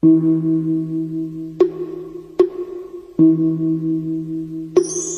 Thank you.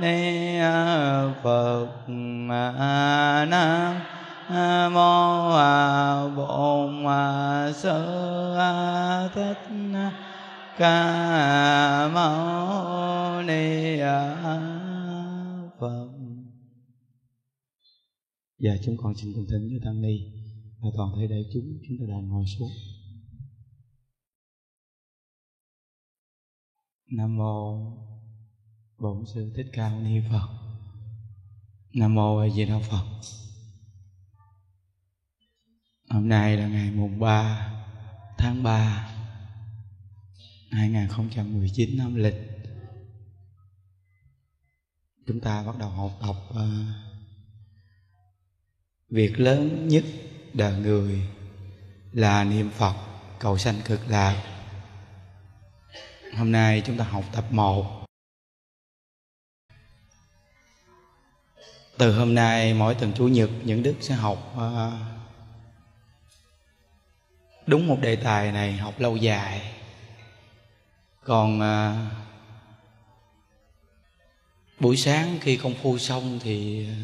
ni phật nam mô bổn sư thích ca mâu ni phật. Giờ chúng con xin cùng thính với tăng ni. Và toàn thể đại chúng chúng ta đang ngồi xuống. Nam mô bổn sư thích ca mâu ni phật. Nam mô a di đà phật. Hôm nay là ngày mùng 3 tháng 3 2019 năm lịch. Chúng ta bắt đầu học tập uh, việc lớn nhất đời người là niệm phật cầu sanh cực lạc. Hôm nay chúng ta học tập một từ hôm nay mỗi tuần chủ nhật những đức sẽ học uh, đúng một đề tài này học lâu dài. Còn uh, buổi sáng khi công phu xong thì ờ,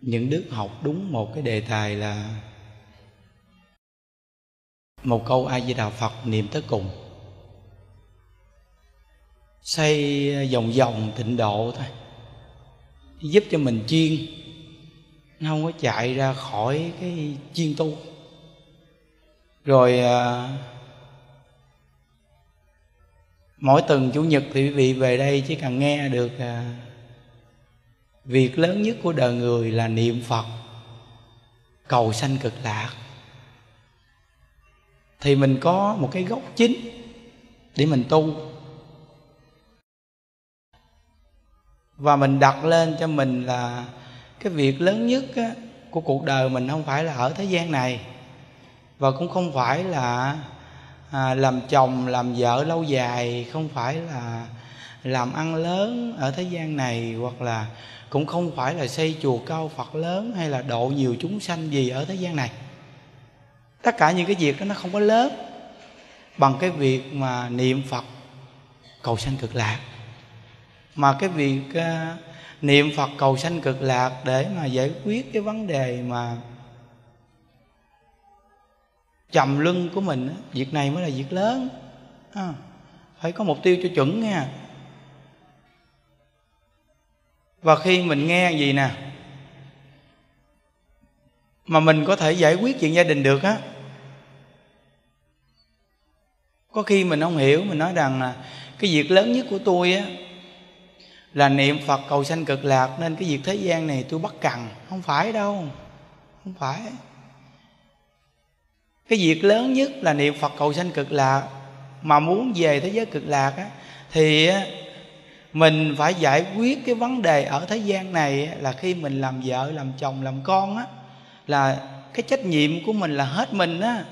những đức học đúng một cái đề tài là một câu a di đà phật niệm tới cùng. Xây vòng vòng tịnh độ thôi giúp cho mình chuyên nó không có chạy ra khỏi cái chuyên tu rồi à, mỗi tuần chủ nhật thì quý vị về đây chỉ cần nghe được à, việc lớn nhất của đời người là niệm phật cầu sanh cực lạc. Thì mình có một cái gốc chính để mình tu. Và mình đặt lên cho mình là cái việc lớn nhất á, của cuộc đời mình không phải là ở thế gian này. Và cũng không phải là à, làm chồng làm vợ lâu dài không phải là làm ăn lớn ở thế gian này hoặc là cũng không phải là xây chùa cao phật lớn hay là độ nhiều chúng sanh gì ở thế gian này. Tất cả những cái việc đó nó không có lớn bằng cái việc mà niệm phật cầu sanh cực lạc mà cái việc uh, niệm phật cầu sanh cực lạc để mà giải quyết cái vấn đề mà trầm lưng của mình việc này mới là việc lớn. À, phải có mục tiêu cho chuẩn nha. Và khi mình nghe gì nè mà mình có thể giải quyết chuyện gia đình được á có khi mình không hiểu mình nói rằng là cái việc lớn nhất của tôi á là niệm phật cầu sanh cực lạc, nên cái việc thế gian này tôi bắt cần không phải đâu. Không phải. Cái việc lớn nhất là niệm phật cầu sanh cực lạc, mà muốn về thế giới cực lạc á, thì mình phải giải quyết cái vấn đề ở thế gian này là khi mình làm vợ, làm chồng, làm con á, là cái trách nhiệm của mình là hết mình á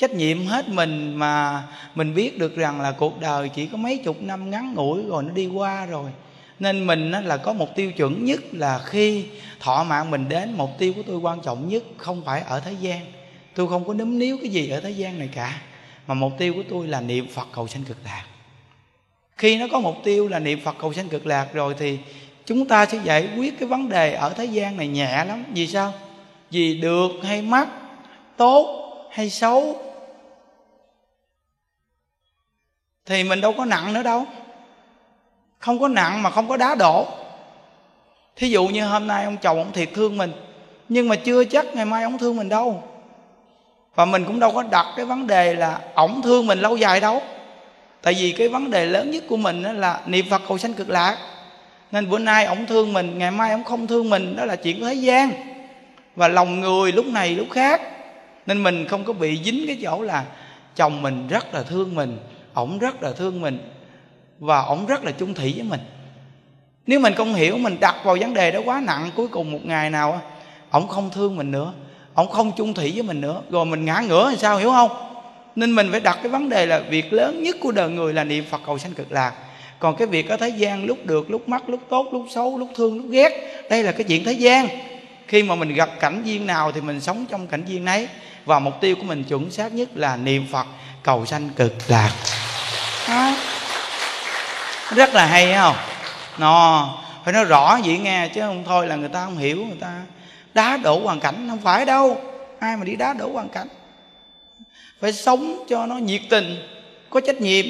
trách nhiệm hết mình mà mình biết được rằng là cuộc đời chỉ có mấy chục năm ngắn ngủi rồi nó đi qua rồi. Nên mình là có một tiêu chuẩn nhất là khi thọ mạng mình đến, mục tiêu của tôi quan trọng nhất không phải ở thế gian. Tôi không có nấm níu cái gì ở thế gian này cả, mà mục tiêu của tôi là niệm phật cầu sanh cực lạc. Khi nó có mục tiêu là niệm phật cầu sanh cực lạc rồi thì chúng ta sẽ giải quyết cái vấn đề ở thế gian này nhẹ lắm. Vì sao? Vì được hay mất tốt hay xấu thì mình đâu có nặng nữa đâu. Không có nặng mà không có đá đổ. Thí dụ như hôm nay ông chồng ông thiệt thương mình, nhưng mà chưa chắc ngày mai ông thương mình đâu. Và mình cũng đâu có đặt cái vấn đề là ổng thương mình lâu dài đâu. Tại vì cái vấn đề lớn nhất của mình là niệm phật cầu sanh cực lạc. Nên bữa nay ổng thương mình, ngày mai ổng không thương mình, đó là chuyện của thế gian. Và lòng người lúc này lúc khác. Nên mình không có bị dính cái chỗ là chồng mình rất là thương mình ổng rất là thương mình và ổng rất là chung thủy với mình. Nếu mình không hiểu, mình đặt vào vấn đề đó quá nặng, cuối cùng một ngày nào ổng không thương mình nữa, ổng không chung thủy với mình nữa. Rồi mình ngã ngửa thì sao, hiểu không? Nên mình phải đặt cái vấn đề là việc lớn nhất của đời người là niệm phật cầu sanh cực lạc. Còn cái việc ở thế gian lúc được, lúc mất lúc tốt, lúc xấu, lúc thương, lúc ghét, đây là cái chuyện thế gian. Khi mà mình gặp cảnh duyên nào thì mình sống trong cảnh duyên ấy. Và mục tiêu của mình chuẩn xác nhất là niệm phật cầu sanh cực lạc. Đó. rất là hay không? Nó, phải nói rõ vậy nghe, chứ không thôi là người ta không hiểu, người ta đá đổ hoàn cảnh, không phải đâu. Ai mà đi đá đổ hoàn cảnh? Phải sống cho nó nhiệt tình, có trách nhiệm.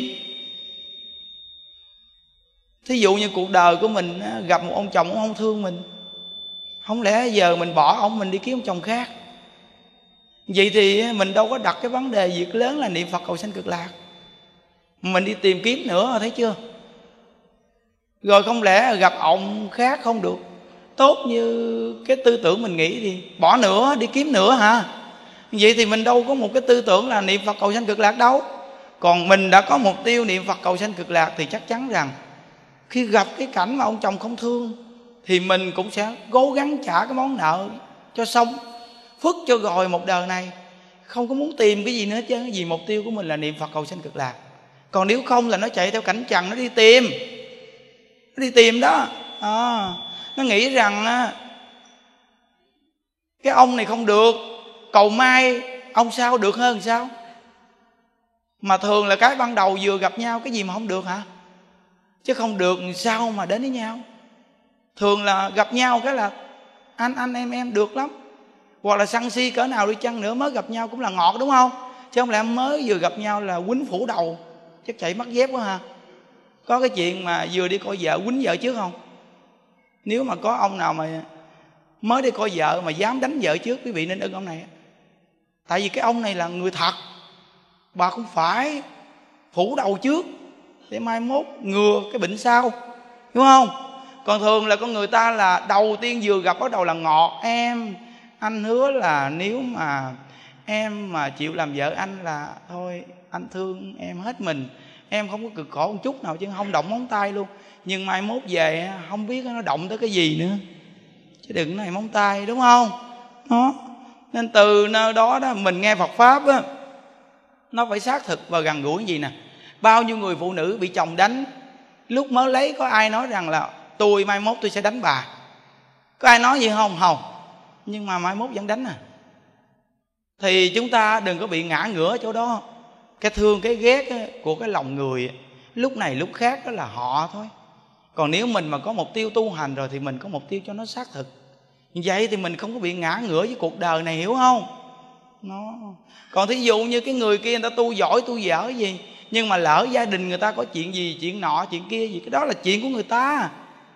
Thí dụ như cuộc đời của mình gặp một ông chồng, ông không thương mình. Không lẽ giờ mình bỏ ông mình đi kiếm ông chồng khác? Vậy thì mình đâu có đặt cái vấn đề việc lớn là niệm phật cầu sanh cực lạc. Mình đi tìm kiếm nữa, thấy chưa? Rồi không lẽ gặp ông khác không được? Tốt như cái tư tưởng mình nghĩ thì bỏ nữa, đi kiếm nữa hả? Vậy thì mình đâu có một cái tư tưởng là niệm phật cầu sanh cực lạc đâu. Còn mình đã có mục tiêu niệm phật cầu sanh cực lạc thì chắc chắn rằng khi gặp cái cảnh mà ông chồng không thương thì mình cũng sẽ cố gắng trả cái món nợ cho xong phước cho rồi một đời này. Không có muốn tìm cái gì nữa chứ vì mục tiêu của mình là niệm phật cầu sanh cực lạc. Còn nếu không là nó chạy theo cảnh trần nó đi tìm. Nó đi tìm đó. À, nó nghĩ rằng cái ông này không được cầu mai ông sao được hơn sao? Mà thường là cái ban đầu vừa gặp nhau cái gì mà không được hả? Chứ không được sao mà đến với nhau? Thường là gặp nhau cái là anh anh em em được lắm hoặc là săn si cỡ nào đi chăng nữa, mới gặp nhau cũng là ngọt, đúng không? Chứ không lẽ mới vừa gặp nhau là quýnh phủ đầu, chắc chạy mất dép quá ha. Có cái chuyện mà vừa đi coi vợ quýnh vợ trước không? Nếu mà có ông nào mà mới đi coi vợ mà dám đánh vợ trước, quý vị nên ưng ông này. Tại vì cái ông này là người thật. Bà không phải phủ đầu trước để mai mốt ngừa cái bệnh sau, đúng không? Còn thường là con người ta là đầu tiên vừa gặp bắt đầu là ngọt, em anh hứa là nếu mà em mà chịu làm vợ anh là thôi, anh thương em hết mình. Em không có cực khổ một chút nào chứ không động móng tay luôn. Nhưng mai mốt về không biết nó động tới cái gì nữa. Chứ đừng nói móng tay, đúng không? Nó nên từ nơi đó đó mình nghe phật pháp á, nó phải xác thực và gần gũi gì nè. Bao nhiêu người phụ nữ bị chồng đánh, lúc mới lấy có ai nói rằng là tôi mai mốt tôi sẽ đánh bà. Có ai nói gì không? Không nhưng mà mai mốt vẫn đánh à. Thì chúng ta đừng có bị ngã ngửa chỗ đó. Cái thương, cái ghét của cái lòng người lúc này lúc khác đó là họ thôi. Còn nếu mình mà có mục tiêu tu hành rồi thì mình có mục tiêu cho nó xác thực. Như vậy thì mình không có bị ngã ngửa với cuộc đời này, hiểu không? Nó. Còn thí dụ như cái người kia người ta tu giỏi, tu dở gì, nhưng mà lỡ gia đình người ta có chuyện gì, chuyện nọ, chuyện kia gì, cái đó là chuyện của người ta.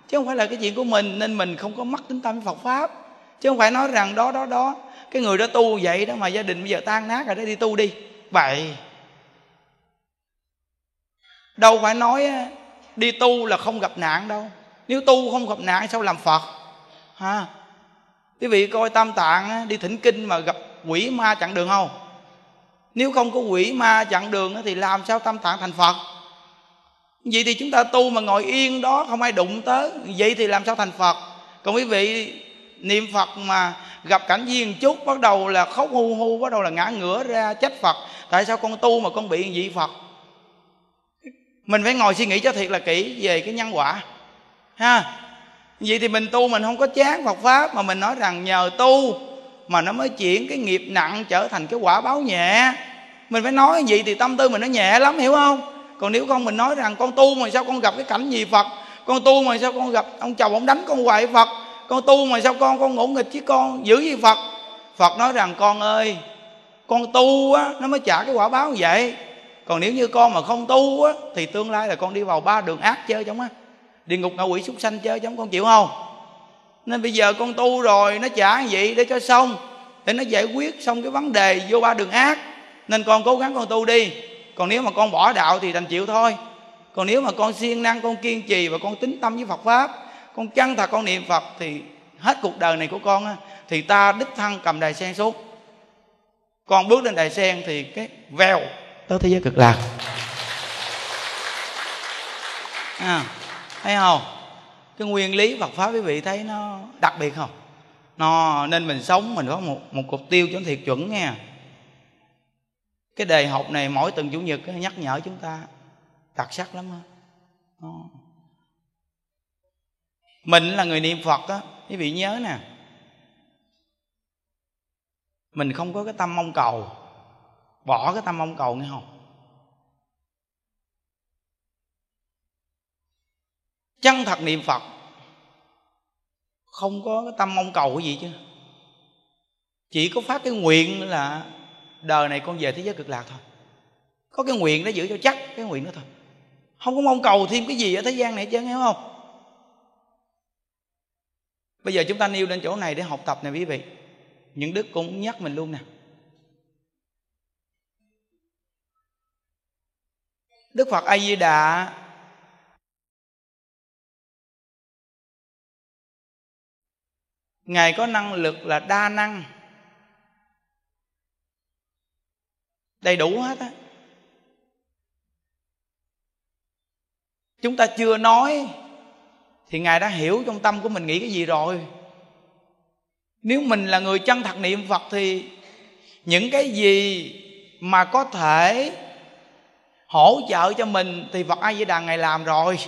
Chứ không phải là cái chuyện của mình, nên mình không có mắc tính tâm với phật pháp chứ không phải nói rằng đó đó đó. Cái người đó tu vậy đó mà gia đình bây giờ tan nát rồi đó, đi tu đi. Vậy, đâu phải nói đi tu là không gặp nạn đâu. Nếu tu không gặp nạn sao làm phật? Ha? Quý vị coi tam tạng đi thỉnh kinh mà gặp quỷ ma chặn đường không? Nếu không có quỷ ma chặn đường thì làm sao tam tạng thành phật? Vậy thì chúng ta tu mà ngồi yên đó, không ai đụng tới. Vậy thì làm sao thành phật? Còn quý vị niệm phật mà gặp cảnh duyên chút, bắt đầu là khóc hu hu, bắt đầu là ngã ngửa ra trách phật. Tại sao con tu mà con bị vị phật? Mình phải ngồi suy nghĩ cho thiệt là kỹ về cái nhân quả, ha. Vậy thì mình tu mình không có chán Phật pháp mà mình nói rằng nhờ tu mà nó mới chuyển cái nghiệp nặng trở thành cái quả báo nhẹ. Mình phải nói vậy thì tâm tư mình nó nhẹ lắm, hiểu không? Còn nếu không mình nói rằng con tu mà sao con gặp cái cảnh gì Phật? Con tu mà sao con gặp ông chồng ông đánh con hoài Phật? Con tu mà sao con con ngỗ nghịch chứ con? Giữ gì Phật. Phật nói rằng, con ơi, con tu á, nó mới trả cái quả báo như vậy. Còn nếu như con mà không tu á, thì tương lai là con đi vào ba đường ác chơi chống á. Địa ngục ngạ quỷ súc sanh chơi chống con chịu không? Nên bây giờ con tu rồi, nó trả như vậy để cho xong. Để nó giải quyết xong cái vấn đề vô ba đường ác. Nên con cố gắng con tu đi. Còn nếu mà con bỏ đạo thì thành chịu thôi. Còn nếu mà con siêng năng, con kiên trì và con tính tâm với phật pháp con chân thật con niệm phật thì hết cuộc đời này của con á, thì ta đích thân cầm đài sen xuống. Con bước lên đài sen thì cái vèo. Tới thế giới cực lạc. À, thấy không? Cái nguyên lý Phật pháp quý vị thấy nó đặc biệt không? Nó nên mình sống mình có một một mục tiêu cho thiệt chuẩn nha. Cái đề học này mỗi tuần chủ nhật nhắc nhở chúng ta đặc sắc lắm đó mình là người niệm phật á, quý vị nhớ nè. Mình không có cái tâm mong cầu. Bỏ cái tâm mong cầu nghe không? Chân thật niệm phật. Không có cái tâm mong cầu cái gì chứ. Chỉ có phát cái nguyện là đời này con về thế giới cực lạc thôi. Có cái nguyện đó giữ cho chắc, cái nguyện đó thôi. Không có mong cầu thêm cái gì ở thế gian này chứ hiểu không? Bây giờ chúng ta nêu lên chỗ này để học tập nè quý vị. Những đức cũng nhắc mình luôn nè. Đức phật a di đà ngài có năng lực là đa năng. Đầy đủ hết á. Chúng ta chưa nói thì ngài đã hiểu trong tâm của mình nghĩ cái gì rồi. Nếu mình là người chân thật niệm phật thì những cái gì mà có thể hỗ trợ cho mình thì phật a di đà ngài làm rồi.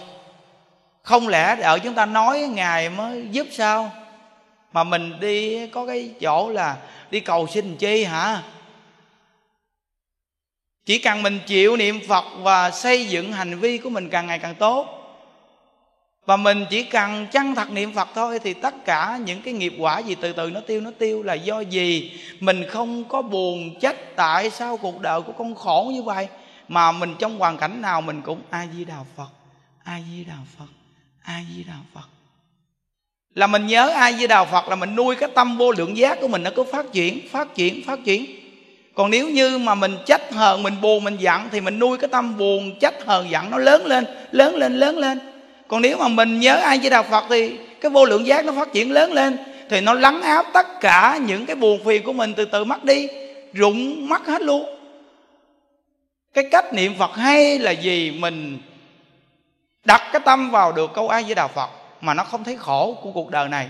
Không lẽ đợi chúng ta nói ngài mới giúp sao? Mà mình đi có cái chỗ là đi cầu xin chi hả? Chỉ cần mình chịu niệm phật và xây dựng hành vi của mình càng ngày càng tốt và mình chỉ cần chân thật niệm phật thôi thì tất cả những cái nghiệp quả gì từ từ nó tiêu nó tiêu là do gì? Mình không có buồn trách tại sao cuộc đời của con khổ như vậy? Mà mình trong hoàn cảnh nào mình cũng a di đà phật a di đà phật a di đà phật. Là mình nhớ ai di đà phật là mình nuôi cái tâm vô lượng giác của mình nó cứ phát triển phát triển phát triển. Còn nếu như mà mình trách hờn, mình buồn, mình giận thì mình nuôi cái tâm buồn trách hờn, giận nó lớn lên lớn lên lớn lên còn nếu mà mình nhớ ai với đạo phật thì cái vô lượng giác nó phát triển lớn lên, thì nó lắng áp tất cả những cái buồn phiền của mình từ từ mất đi, rụng mất hết luôn. Cái cách niệm phật hay là gì mình đặt cái tâm vào được câu ai với đạo phật mà nó không thấy khổ của cuộc đời này.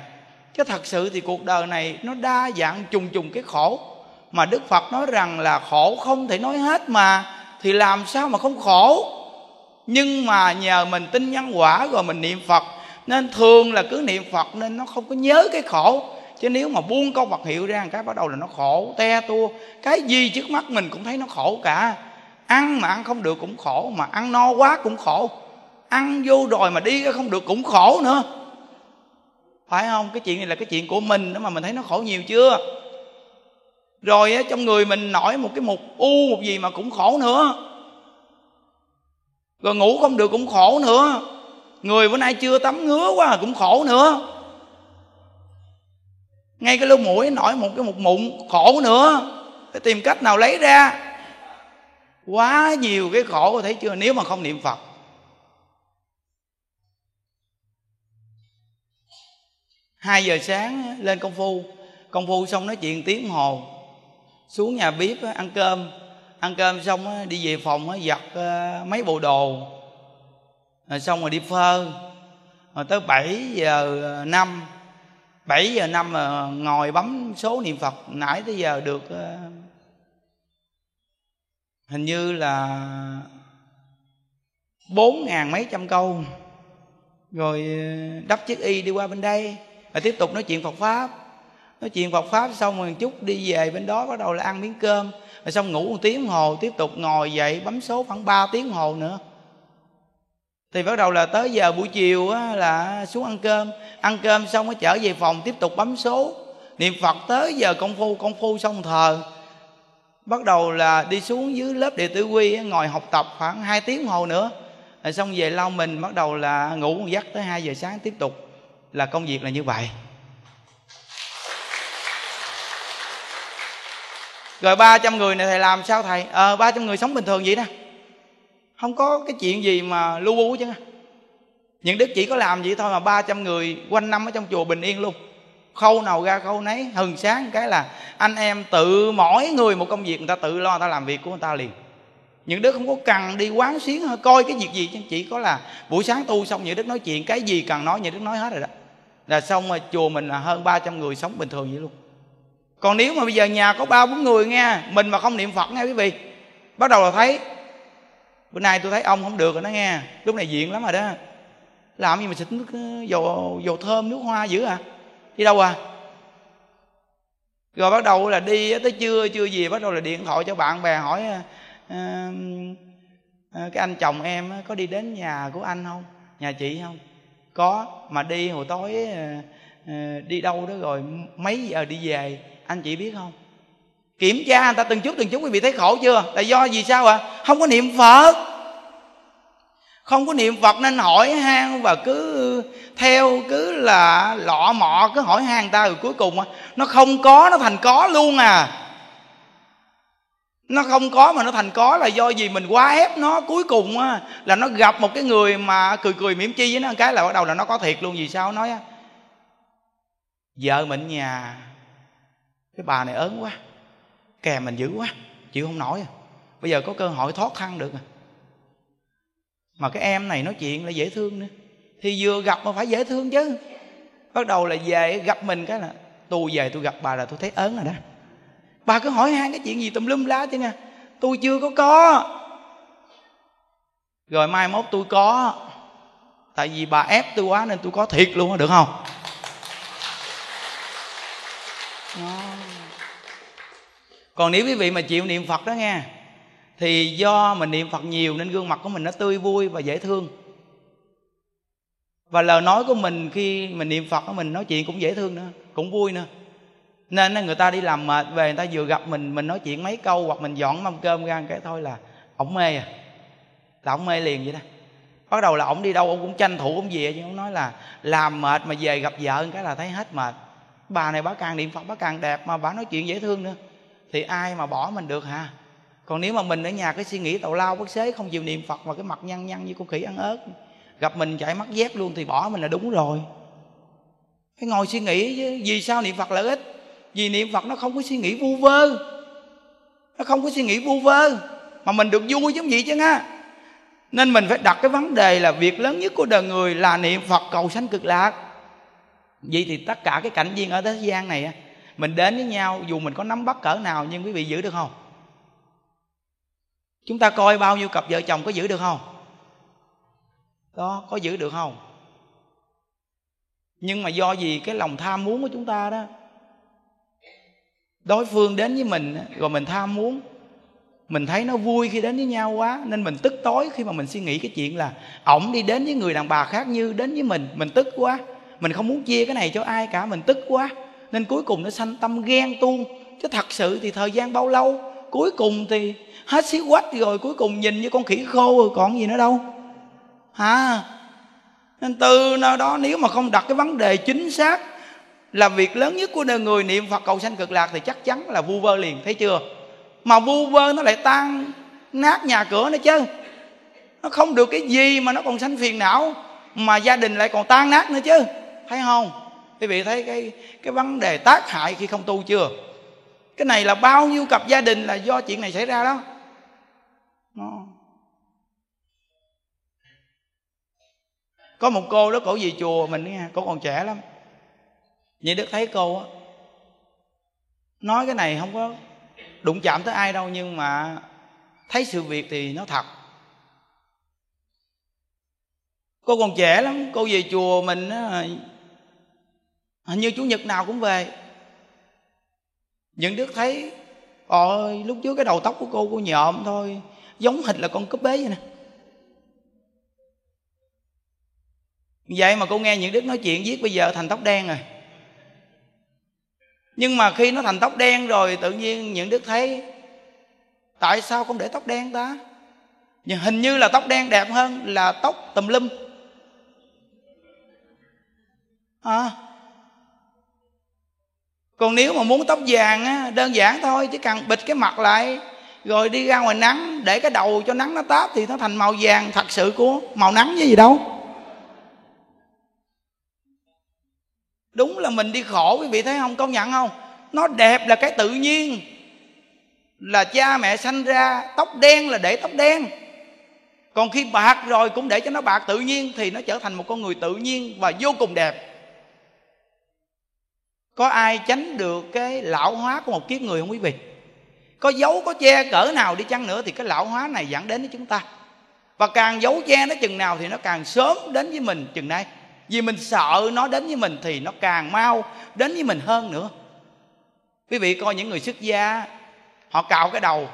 Chứ thật sự thì cuộc đời này nó đa dạng trùng trùng cái khổ. Mà đức phật nói rằng là khổ không thể nói hết mà thì làm sao mà không khổ? Nhưng mà nhờ mình tin nhân quả rồi mình niệm phật, nên thường là cứ niệm phật nên nó không có nhớ cái khổ. Chứ nếu mà buông câu vật hiệu ra cái, bắt đầu là nó khổ, te tua. Cái gì trước mắt mình cũng thấy nó khổ cả. Ăn mà ăn không được cũng khổ, mà ăn no quá cũng khổ. Ăn vô rồi mà đi không được cũng khổ nữa. Phải không? Cái chuyện này là cái chuyện của mình đó mà mình thấy nó khổ nhiều chưa? Rồi trong người mình nổi một cái mục u, một gì mà cũng khổ nữa rồi ngủ không được cũng khổ nữa. Người bữa nay chưa tắm ngứa quá cũng khổ nữa. Ngay cái lỗ mũi nổi một cái một mụn khổ nữa. Phải tìm cách nào lấy ra. Quá nhiều cái khổ thấy chưa? Nếu mà không niệm phật. Hai giờ sáng lên công phu. Công phu xong nói chuyện tiếng hồ. Xuống nhà bếp ăn cơm ăn cơm xong á, đi về phòng á, giặt ờ, mấy bộ đồ. Rồi xong rồi đi phơ rồi tới 7 ờ, giờ năm. 7 giờ năm mà ngồi bấm số niệm Phật. Nãy tới giờ được ờ, hình như là bốn ngàn mấy trăm câu. Rồi đắp chiếc y đi qua bên đây. Và tiếp tục nói chuyện Phật pháp. Nói chuyện Phật pháp xong rồi chút đi về bên đó bắt đầu là ăn miếng cơm rồi xong ngủ một tiếng hồ tiếp tục ngồi dậy bấm số khoảng 3 tiếng hồ nữa. Thì bắt đầu là tới giờ buổi chiều á, là xuống ăn cơm. Ăn cơm xong mới trở về phòng tiếp tục bấm số. Niệm phật tới giờ công phu công phu xong thờ. Bắt đầu là đi xuống dưới lớp đệ tử quy ngồi học tập khoảng 2 tiếng hồ nữa. Rồi xong về lau mình bắt đầu là ngủ một giấc tới 2 giờ sáng tiếp tục. Là công việc là như vậy. Rồi 300 người này thầy làm sao thầy? Ờ à, 300 người sống bình thường vậy nè. Không có cái chuyện gì mà lu bu chứ những đức chỉ có làm vậy thôi mà 300 người quanh năm ở trong chùa bình yên luôn. Khâu nào ra khâu nấy hừng sáng cái là anh em tự mỗi người một công việc người ta tự lo người ta làm việc của người ta liền. Những đứa không có cần đi quán xuyến coi cái việc gì chứ chỉ có là buổi sáng tu xong những đức nói chuyện cái gì cần nói những đức nói hết rồi đó. Là xong rồi chùa mình là hơn 300 người sống bình thường vậy luôn còn nếu mà bây giờ nhà có ba bốn người nghe mình mà không niệm phật nghe quý vị bắt đầu là thấy bữa nay tôi thấy ông không được rồi đó nghe lúc này diện lắm rồi đó. Làm gì mà xịt nước ờ, dầu dầu thơm nước hoa dữ à? Đi đâu à? Rồi bắt đầu là đi tới trưa chưa gì bắt đầu là điện thoại cho bạn bè hỏi à, cái anh chồng em có đi đến nhà của anh không? Nhà chị không? Có mà đi hồi tối đi đâu đó rồi mấy giờ đi về? Anh chị biết không? Kiểm tra người ta từng chút từng chút, quý vị thấy khổ chưa? Là do gì sao ạ? À? không có niệm phật. Không có niệm phật nên hỏi han và cứ theo, cứ là lọ mọ, cứ hỏi han ta rồi cuối cùng nó không có, nó thành có luôn à. Nó không có mà nó thành có là do gì? Mình quá ép nó cuối cùng á, là nó gặp một cái người mà cười cười mỉm chi với nó, cái là bắt đầu là nó có thiệt luôn. Vì sao? Nói á, vợ mình nhà cái bà này ớn quá. Kè mình dữ quá. Chịu không nổi à. Bây giờ có cơ hội thoát thân được à. Mà cái em này nói chuyện là dễ thương nữa. Thì vừa gặp mà phải dễ thương chứ. Bắt đầu là về gặp mình cái là, tôi về tôi gặp bà là tôi thấy ớn rồi đó. Bà cứ hỏi han cái chuyện gì tùm lum lá chứ nè. Tôi chưa có có. Rồi mai mốt tôi có. Tại vì bà ép tôi quá nên tôi có thiệt luôn được không? Đó còn nếu quý vị mà chịu niệm phật đó nghe, thì do mình niệm phật nhiều nên gương mặt của mình nó tươi vui và dễ thương. Và lời nói của mình khi mình niệm phật của mình, nói chuyện cũng dễ thương nữa, cũng vui nữa. Nên người ta đi làm mệt về, người ta vừa gặp mình mình nói chuyện mấy câu hoặc mình dọn mâm cơm ra cái thôi là ổng mê à. Là ổng mê liền vậy đó. Bắt đầu là ổng đi đâu, ổng cũng tranh thủ ổng về, chứ ổng nói là làm mệt mà về gặp vợ cái là thấy hết mệt. Bà này bà càng niệm phật bà càng đẹp mà bà nói chuyện dễ thương nữa thì ai mà bỏ mình được hả? Còn nếu mà mình ở nhà cái suy nghĩ tàu lao bất xế, không chịu niệm phật mà cái mặt nhăn nhăn như con khỉ ăn ớt gặp mình chạy mắt dép luôn thì bỏ mình là đúng rồi. Phải ngồi suy nghĩ chứ, vì sao niệm phật lợi ích vì niệm phật nó không có suy nghĩ vu vơ. Nó không có suy nghĩ vu vơ. Mà mình được vui giống vậy chứ nha nên mình phải đặt cái vấn đề là việc lớn nhất của đời người là niệm phật cầu sanh cực lạc. Vậy thì tất cả cái cảnh viên ở thế gian này mình đến với nhau, dù mình có nắm bắt cỡ nào, nhưng quý vị giữ được không? Chúng ta coi bao nhiêu cặp vợ chồng có giữ được không? Đó có giữ được không? Nhưng mà do gì cái lòng tham muốn của chúng ta đó, đối phương đến với mình rồi mình tham muốn, mình thấy nó vui khi đến với nhau quá, nên mình tức tối khi mà mình suy nghĩ cái chuyện là ổng đi đến với người đàn bà khác như đến với mình mình tức quá, mình không muốn chia cái này cho ai cả, mình tức quá nên cuối cùng nó sanh tâm ghen tuông. Chứ thật sự thì thời gian bao lâu? Cuối cùng thì hết xí quách rồi, cuối cùng nhìn như con khỉ khô rồi, còn gì nữa đâu. Hả? Nên từ nơi đó nếu mà không đặt cái vấn đề chính xác là việc lớn nhất của đời người niệm phật cầu sanh cực lạc thì chắc chắn là vu vơ liền, thấy chưa? Mà vu vơ nó lại tan nát nhà cửa nữa chứ. Nó không được cái gì mà nó còn sanh phiền não mà gia đình lại còn tan nát nữa chứ. Thấy không? Quý vị thấy cái cái vấn đề tác hại khi không tu chưa? Cái này là bao nhiêu cặp gia đình là do chuyện này xảy ra đó. Nó có một cô đó cổ về chùa mình nghe, cổ còn trẻ lắm. Như đức thấy cô á, nói cái này không có đụng chạm tới ai đâu, nhưng mà thấy sự việc thì nó thật. Cô còn trẻ lắm, cô về chùa mình á hình như chủ nhật nào cũng về. Những đức thấy ôi lúc trước cái đầu tóc của cô cô nhộm thôi, giống hệt là con cúp bế vậy nè. Vậy mà cô nghe những đức nói chuyện viết bây giờ thành tóc đen rồi. Nhưng mà khi nó thành tóc đen rồi, tự nhiên những đức thấy, tại sao không để tóc đen ta? Nhưng hình như là tóc đen đẹp hơn là tóc tùm lum. À còn nếu mà muốn tóc vàng á, đơn giản thôi, chỉ cần bịt cái mặt lại, rồi đi ra ngoài nắng, để cái đầu cho nắng nó táp thì nó thành màu vàng, thật sự của màu nắng như gì đâu. Đúng là mình đi khổ, quý vị thấy không? Công nhận không? Nó đẹp là cái tự nhiên. Là cha mẹ sanh ra, tóc đen là để tóc đen. Còn khi bạc rồi cũng để cho nó bạc tự nhiên thì nó trở thành một con người tự nhiên và vô cùng đẹp có ai tránh được cái lão hóa của một kiếp người không quý vị? Có giấu có che cỡ nào đi chăng nữa thì cái lão hóa này dẫn đến với chúng ta. Và càng giấu che nó chừng nào thì nó càng sớm đến với mình chừng nay. Vì mình sợ nó đến với mình thì nó càng mau đến với mình hơn nữa. Quý vị coi những người xuất gia họ cạo cái đầu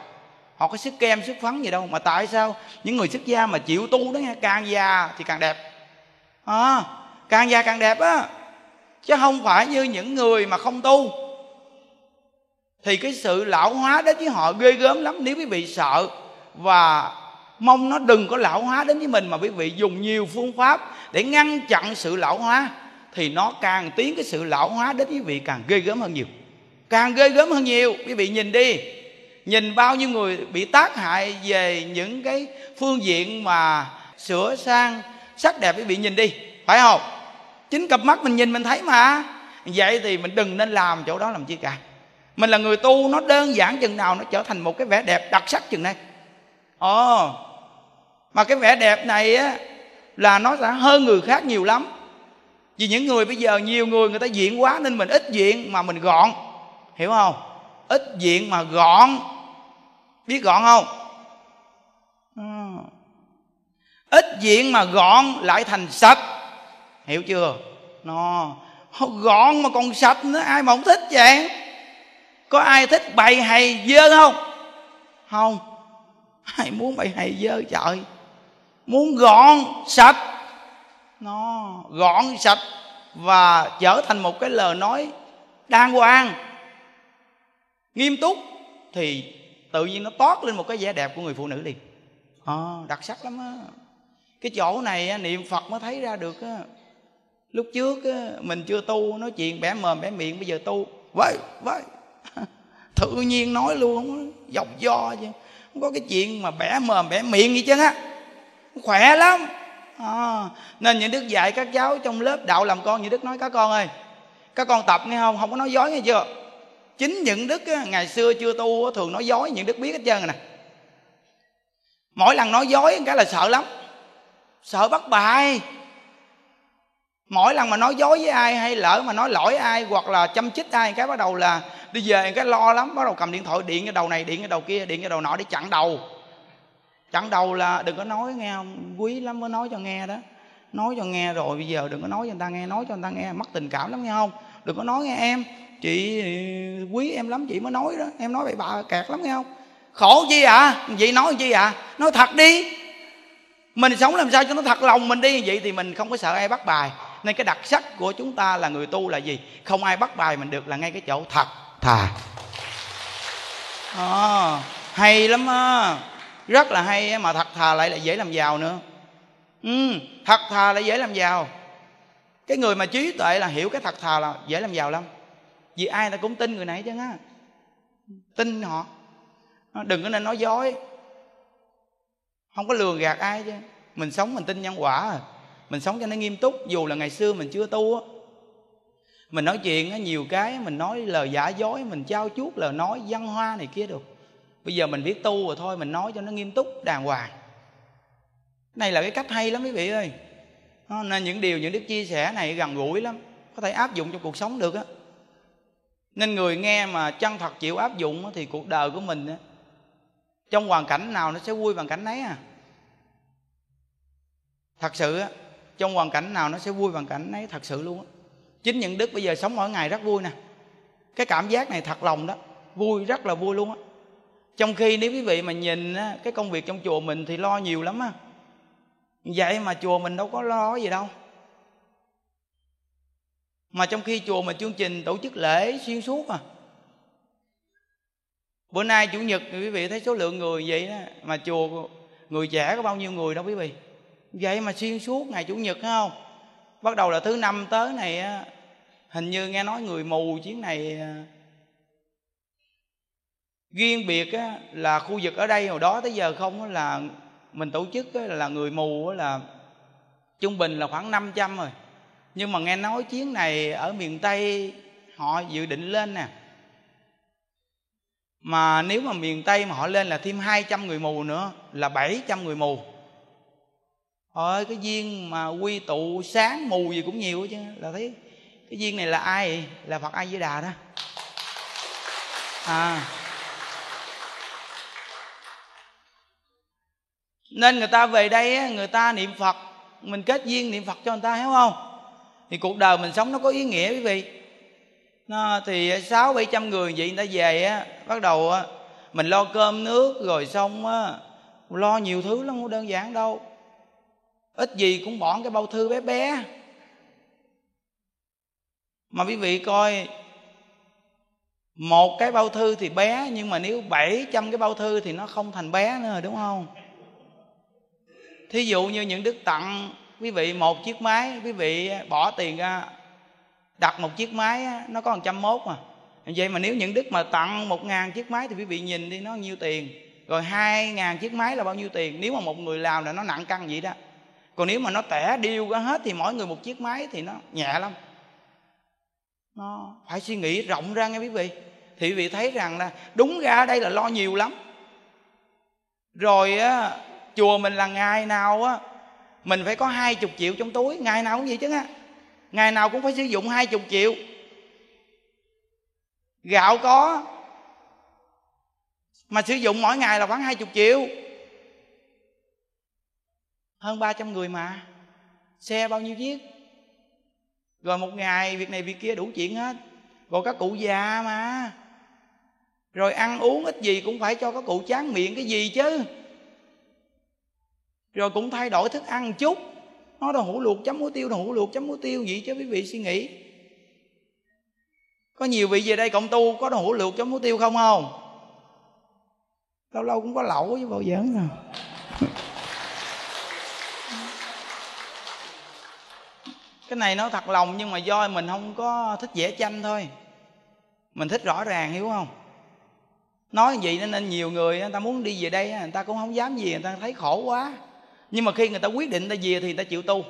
họ có sức kem sức phấn gì đâu. Mà tại sao những người xuất gia mà chịu tu đó nghe càng già thì càng đẹp. À, càng già càng đẹp á chứ không phải như những người mà không tu. Thì cái sự lão hóa đến với họ ghê gớm lắm. Nếu quý vị sợ và mong nó đừng có lão hóa đến với mình mà quý vị dùng nhiều phương pháp để ngăn chặn sự lão hóa, thì nó càng tiến cái sự lão hóa đến quý vị càng ghê gớm hơn nhiều. Càng ghê gớm hơn nhiều. Quý vị nhìn đi. Nhìn bao nhiêu người bị tác hại về những cái phương diện mà sửa sang sắc đẹp, quý vị nhìn đi. Phải không? Chính cặp mắt mình nhìn mình thấy mà. Vậy thì mình đừng nên làm chỗ đó làm chi cả. Mình là người tu, nó đơn giản chừng nào nó trở thành một cái vẻ đẹp đặc sắc chừng này. Ồ, mà cái vẻ đẹp này á, là nó sẽ hơn người khác nhiều lắm. Vì những người bây giờ nhiều người người ta diện quá nên mình ít diện mà mình gọn. Hiểu không? Ít diện mà gọn. Biết gọn không? Ít diện mà gọn lại thành sạch hiểu chưa? Nó gọn mà còn sạch nữa ai mà không thích vậy? Có ai thích bày hay dơ không? Không. Ai muốn bày hay dơ trời? Muốn gọn sạch. Nó gọn sạch và trở thành một cái lời nói đàng hoàng. Nghiêm túc thì tự nhiên nó toát lên một cái vẻ đẹp của người phụ nữ liền. À, đặc sắc lắm á. Cái chỗ này niệm phật mới thấy ra được á lúc trước á, mình chưa tu nói chuyện bẻ mồm bẻ miệng bây giờ tu. Vậy vậy tự nhiên nói luôn không dọc do chứ. Không có cái chuyện mà bẻ mồm bẻ miệng gì chứ á khỏe lắm. À, nên những đức dạy các cháu trong lớp đạo làm con như đức nói các con ơi các con tập nghe không? Không có nói dối nghe chưa? Chính những đức á, ngày xưa chưa tu á, thường nói dối những đức biết hết trơn rồi nè. Mỗi lần nói dối cái là sợ lắm. Sợ bắt bài mỗi lần mà nói dối với ai hay lỡ mà nói lỗi ai hoặc là chăm chích ai cái bắt đầu là đi về cái lo lắm, bắt đầu cầm điện thoại điện cái đầu này, điện cái đầu kia, điện cái đầu nọ để chặn đầu. Chặn đầu là đừng có nói, nghe không quý lắm, mới nói cho nghe đó. Nói cho nghe rồi, bây giờ đừng có nói cho người ta nghe, nói cho người ta nghe, mất tình cảm lắm, nghe không? Đừng có nói nghe em. Chị quý em lắm, chị mới nói đó. Em nói vậy bà kẹt lắm, nghe không? Khổ chi ạ à? vậy nói chi ạ à? nói thật đi. Mình sống làm sao cho nó thật lòng mình đi. Vậy thì mình không có sợ ai bắt bài nên cái đặc sắc của chúng ta là người tu là gì? Không ai bắt bài mình được là ngay cái chỗ thật. Thà. À, hay lắm á. Rất là hay mà thật thà lại là dễ làm giàu nữa. Ừ, thật thà lại dễ làm giàu. Cái người mà trí tuệ là hiểu cái thật thà là dễ làm giàu lắm. Vì ai ta cũng tin người này chứ á. Tin họ. Đừng có nên nói dối. Không có lường gạt ai chứ. Mình sống mình tin nhân quả à mình sống cho nó nghiêm túc, dù là ngày xưa mình chưa tu á. Mình nói chuyện á, nhiều cái mình nói lời giả dối, mình trao chuốt lời nói, văn hoa này kia được. Bây giờ mình biết tu rồi thôi, mình nói cho nó nghiêm túc, đàng hoàng. Này là cái cách hay lắm quý vị ơi. Nên những điều những đức chia sẻ này gần gũi lắm, có thể áp dụng trong cuộc sống được á. Nên người nghe mà chân thật chịu áp dụng thì cuộc đời của mình á, trong hoàn cảnh nào nó sẽ vui bằng cảnh ấy à. Thật sự á trong hoàn cảnh nào nó sẽ vui hoàn cảnh ấy thật sự luôn á. Chính những đức bây giờ sống mỗi ngày rất vui nè. Cái cảm giác này thật lòng đó vui rất là vui luôn á. Trong khi nếu quý vị mà nhìn á, cái công việc trong chùa mình thì lo nhiều lắm á. Vậy mà chùa mình đâu có lo gì đâu. Mà trong khi chùa mình chương trình tổ chức lễ xuyên suốt à. Bữa nay chủ nhật quý vị thấy số lượng người vậy đó mà chùa người trẻ có bao nhiêu người đâu quý vị? Vậy mà xuyên suốt ngày chủ nhật không? Bắt đầu là thứ năm tới này á hình như nghe nói người mù chuyến này à, riêng biệt á, là khu vực ở đây hồi đó tới giờ không là mình tổ chức á, là người mù á, là trung bình là khoảng 500 rồi. Nhưng mà nghe nói chuyến này ở miền tây họ dự định lên nè. Mà nếu mà miền tây mà họ lên là thêm 200 người mù nữa là 700 người mù ôi cái duyên mà quy tụ sáng mù gì cũng nhiều chứ là thấy cái duyên này là ai là phật ai di đà đó. À. Nên người ta về đây người ta niệm phật mình kết duyên niệm phật cho người ta hiểu không? Thì cuộc đời mình sống nó có ý nghĩa quý vị. Nó, thì sáu bảy trăm người vậy người ta về á bắt đầu á mình lo cơm nước rồi xong á lo nhiều thứ lắm không đơn giản đâu ít gì cũng bỏ cái bao thư bé bé. Mà quý vị coi, một cái bao thư thì bé, nhưng mà nếu 700 cái bao thư thì nó không thành bé nữa rồi đúng không? Thí dụ như những đức tặng quý vị một chiếc máy, quý vị bỏ tiền ra, đặt một chiếc máy nó có một trăm mốt mà. Vậy mà nếu những đức mà tặng một ngàn chiếc máy thì quý vị nhìn đi, nó nhiêu tiền? Rồi hai ngàn chiếc máy là bao nhiêu tiền? Nếu mà một người làm là nó nặng cân vậy đó còn nếu mà nó tẻ điêu ra hết thì mỗi người một chiếc máy thì nó nhẹ lắm. Nó phải suy nghĩ rộng ra nghe quý vị. Thì quý vị thấy rằng là đúng ra đây là lo nhiều lắm. Rồi á, chùa mình là ngày nào á, mình phải có hai chục triệu trong túi. Ngày nào cũng vậy chứ á. Ngày nào cũng phải sử dụng hai chục triệu. Gạo có, mà sử dụng mỗi ngày là khoảng hai chục triệu hơn 300 người mà. Xe bao nhiêu chiếc? Rồi một ngày việc này việc kia đủ chuyện hết. Rồi các cụ già mà. Rồi ăn uống ít gì cũng phải cho các cụ chán miệng cái gì chứ. Rồi cũng thay đổi thức ăn một chút. Nó đồ hủ luộc chấm muối tiêu đồ hủ luộc chấm muối tiêu vậy chứ quý vị suy nghĩ. Có nhiều vị về đây cộng tu, có đồ hủ luộc chấm muối tiêu không không? Lâu lâu cũng có lẩu với bao giỡn nào cái này nó thật lòng nhưng mà do mình không có thích vẽ tranh thôi. Mình thích rõ ràng, hiểu không? Nói vậy nên nhiều người người ta muốn đi về đây người ta cũng không dám gì người ta thấy khổ quá. Nhưng mà khi người ta quyết định người ta về thì người ta chịu tu.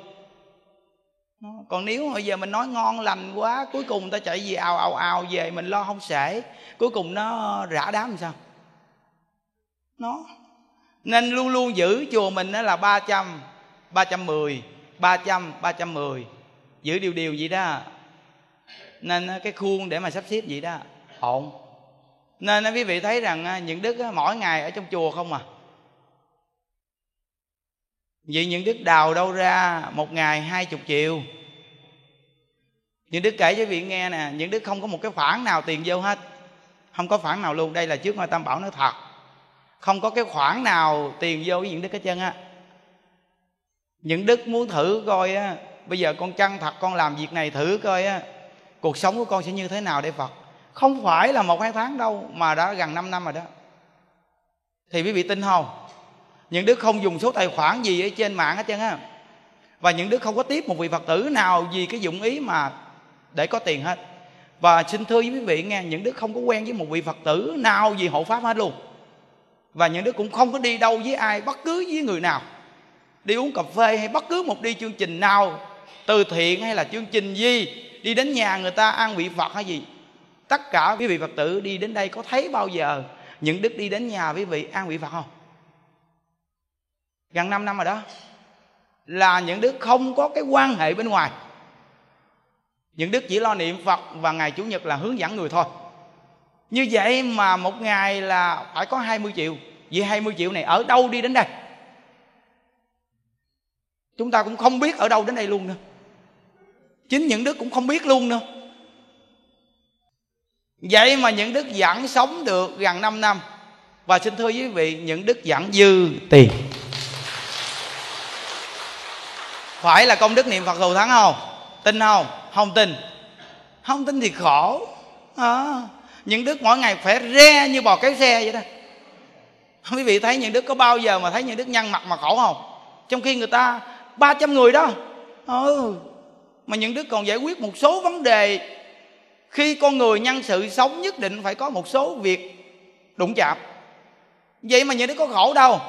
Còn nếu bây giờ mình nói ngon lành quá, cuối cùng ta chạy về ào ào ào về, mình lo không sể, cuối cùng nó rã đám làm sao? Nó. Nên luôn luôn giữ chùa mình là ba trăm ba trăm mười, ba trăm ba trăm mười giữ điều điều vậy đó. Nên cái khuôn để mà sắp xếp vậy đó. Ổn. Nên quý vị thấy rằng những đức mỗi ngày ở trong chùa không à? Vậy những đức đào đâu ra một ngày hai chục triệu những đức kể cho vị nghe nè những đức không có một cái khoản nào tiền vô hết. Không có khoản nào luôn đây là trước ngôi tam bảo nói thật. Không có cái khoản nào tiền vô với những đức hết trơn á. Những đức muốn thử coi á bây giờ con chăng thật, con làm việc này thử coi á. Cuộc sống của con sẽ như thế nào để phật? Không phải là một hai tháng đâu, mà đã gần 5 năm rồi đó. Thì quý vị tin không? Những đứa không dùng số tài khoản gì ở trên mạng hết trơn á. Và những đứa không có tiếp một vị phật tử nào vì cái dụng ý mà để có tiền hết. Và xin thưa với quý vị nghe, những đứa không có quen với một vị phật tử nào vì hộ pháp hết luôn. Và những đứa cũng không có đi đâu với ai, bất cứ với người nào. Đi uống cà phê hay bất cứ một đi chương trình nào từ thiện hay là chương trình gì? Đi đến nhà người ta ăn vị phật hay gì? Tất cả quý vị phật tử đi đến đây có thấy bao giờ những đức đi đến nhà quý vị ăn vị phật không? Gần 5 năm rồi đó. Là những đức không có cái quan hệ bên ngoài. Những đức chỉ lo niệm phật và ngày chủ nhật là hướng dẫn người thôi. Như vậy mà một ngày là phải có 20 triệu. Vì 20 triệu này ở đâu đi đến đây? Chúng ta cũng không biết ở đâu đến đây luôn nữa. Chính những đức cũng không biết luôn nữa. Vậy mà những đức vẫn sống được gần 5 năm. Và xin thưa quý vị Những đức vẫn dư tiền. Phải là công đức niệm Phật thù thắng không? Tin không? Không tin. Không tin thì khổ. À, Những đức mỗi ngày phải re như bò kéo xe vậy đó. Quý vị thấy những đức có bao giờ mà thấy những đức nhăn mặt mà khổ không? Trong khi người ta 300 người đó. Ừ. Mà những đức còn giải quyết một số vấn đề. Khi con người nhân sự sống nhất định phải có một số việc đụng chạm. Vậy mà những đức có khổ đâu.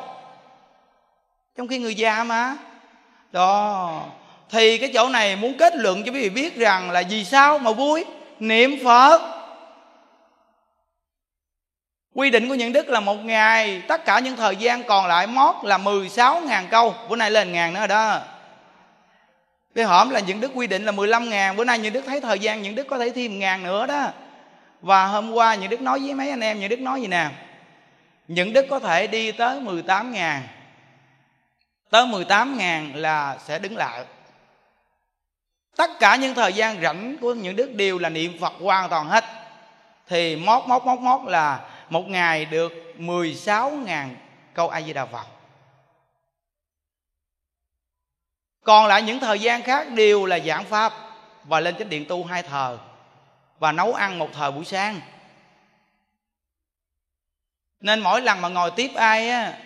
Trong khi người già mà. Đó. Thì cái chỗ này muốn kết luận cho quý vị biết rằng là vì sao mà vui? Niệm Phật Quy định của những đức là một ngày, Tất cả những thời gian còn lại mót là 16.000 câu. Bữa nay lên ngàn nữa đó. Cái hổm là những đức quy định là 15 ngàn. Bữa nay những đức thấy thời gian, những đức có thể thêm ngàn nữa đó. Và hôm qua những đức nói với mấy anh em, Những đức nói gì nè? Những đức có thể đi tới 18 ngàn. Tới 18 ngàn là sẽ đứng lại. Tất cả những thời gian rảnh của những đức đều là niệm Phật hoàn toàn hết. Thì mót mót mót mót là một ngày được 16.000 câu A Di Đà Phật. Còn lại những thời gian khác đều là giảng pháp và lên chánh điện tu hai thờ và nấu ăn một thời buổi sáng. Nên mỗi lần mà ngồi tiếp ai á,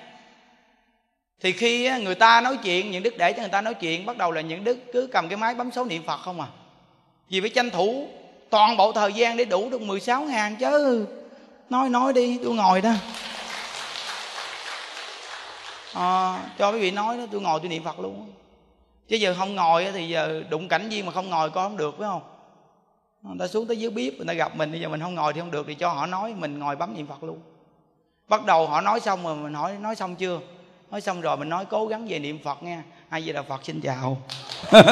thì khi người ta nói chuyện, những đức để cho người ta nói chuyện, bắt đầu là những đức cứ cầm cái máy bấm số niệm phật không à vì phải tranh thủ toàn bộ thời gian để đủ được 16 ngàn chứ nói nói đi tôi ngồi đó. À, cho quý vị nói đó tôi ngồi tôi niệm phật luôn chứ giờ không ngồi thì giờ đụng cảnh viên mà không ngồi coi không được phải không? Người ta xuống tới dưới bếp người ta gặp mình bây giờ mình không ngồi thì không được thì cho họ nói mình ngồi bấm niệm phật luôn. Bắt đầu họ nói xong rồi mình hỏi nói xong chưa? Nói xong rồi mình nói cố gắng về niệm phật nha ai vậy là phật xin chào.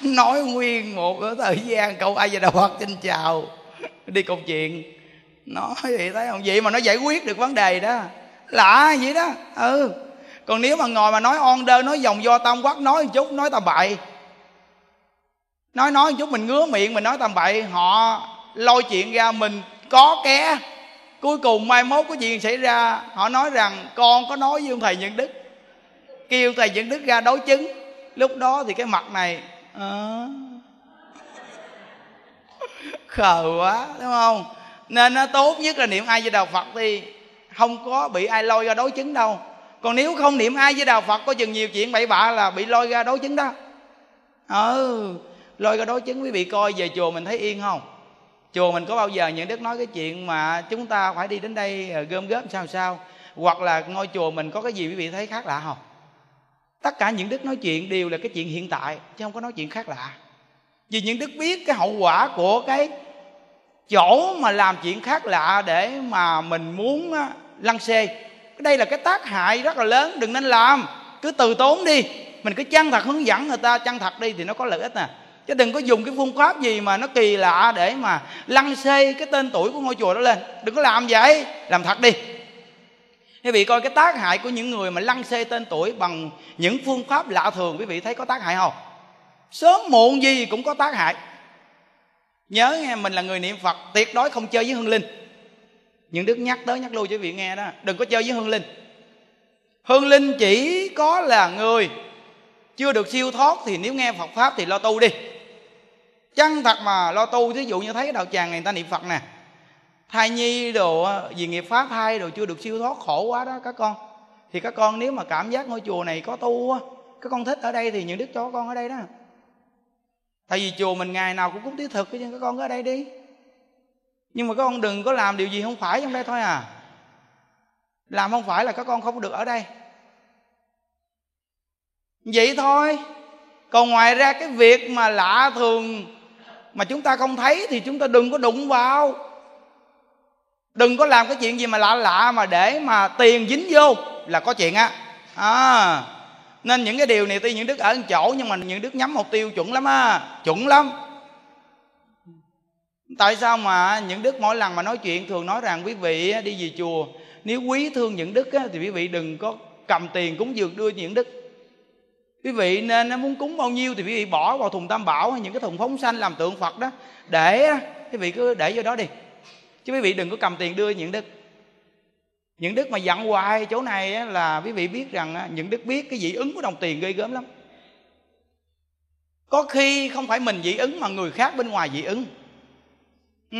Nói nguyên một thời gian câu ai vậy là phật xin chào? Đi công chuyện. Nó vậy thấy không vậy mà nó giải quyết được vấn đề đó. Lạ vậy đó ừ. Còn nếu mà ngồi mà nói on đơ nói dòng do tam quắc nói một chút nói tầm bậy nói nói một chút mình ngứa miệng mình nói tầm bậy họ lôi chuyện ra mình có ké. Cuối cùng mai mốt có chuyện xảy ra họ nói rằng con có nói với ông thầy nhận đức. Kêu thầy nhận đức ra đối chứng. Lúc đó thì cái mặt này à, khờ quá, đúng không? Nên nó tốt nhất là niệm ai với đạo phật thì không có bị ai lôi ra đối chứng đâu. Còn nếu không niệm ai với đạo phật, có chừng nhiều chuyện bậy bạ là bị lôi ra đối chứng đó. Ừ lôi ra đối chứng, quý vị coi về chùa mình thấy yên không? Chùa mình có bao giờ những đức nói cái chuyện mà chúng ta phải đi đến đây ờ, gom góp sao sao? Hoặc là ngôi chùa mình có cái gì quý vị thấy khác lạ không? Tất cả những đức nói chuyện đều là cái chuyện hiện tại, chứ không có nói chuyện khác lạ vì những đức biết cái hậu quả của cái chỗ mà làm chuyện khác lạ để mà mình muốn lăn xê. Đây là cái tác hại rất là lớn, đừng nên làm. Cứ từ tốn đi. Mình cứ chân thật hướng dẫn người ta, chân thật đi thì nó có lợi ích nè. Chứ đừng có dùng cái phương pháp gì mà nó kỳ lạ để mà lăn xê cái tên tuổi của ngôi chùa đó lên. Đừng có làm vậy. Làm thật đi. Quý vị coi cái tác hại của những người mà lăn xê tên tuổi bằng những phương pháp lạ thường, quý vị thấy có tác hại không? Sớm muộn gì cũng có tác hại. Nhớ nghe, mình là người niệm phật, tuyệt đối không chơi với hương linh. Những đức nhắc tới nhắc lui cho vị nghe đó, đừng có chơi với hương linh. Hương linh chỉ có là người chưa được siêu thoát thì nếu nghe phật pháp thì lo tu đi. Chân thật mà lo tu, thí dụ như thấy cái đạo tràng này người ta niệm phật nè. Thai nhi đồ ờ, vì nghiệp phá thai đồ chưa được siêu thoát, khổ quá đó các con. Thì các con nếu mà cảm giác ngôi chùa này có tu các con thích ở đây thì những đức cho con ở đây đó tại vì chùa mình ngày nào cũng cúng tí thực chứ các con ở đây đi. Nhưng mà các con đừng có làm điều gì không phải trong đây thôi à. Làm không phải là các con không được ở đây. Vậy thôi. Còn ngoài ra cái việc mà lạ thường mà chúng ta không thấy thì chúng ta đừng có đụng vào. Đừng có làm cái chuyện gì mà lạ lạ mà để mà tiền dính vô là có chuyện á. À, nên những cái điều này tuy những đức ở một chỗ nhưng mà những đức nhắm mục tiêu chuẩn lắm á, chuẩn lắm. Tại sao mà những đức mỗi lần mà nói chuyện thường nói rằng, quý vị đi về chùa, nếu quý thương những đức thì quý vị đừng có cầm tiền cúng dường đưa những đức. Quý vị nên muốn cúng bao nhiêu thì quý vị bỏ vào thùng tam bảo hay những cái thùng phóng xanh làm tượng phật đó. Để quý vị cứ để vô đó đi. Chứ quý vị đừng có cầm tiền đưa những đức những đức mà dặn hoài chỗ này là quý vị biết rằng những đức biết cái dị ứng của đồng tiền ghê gớm lắm. Có khi không phải mình dị ứng mà người khác bên ngoài dị ứng. Ừ.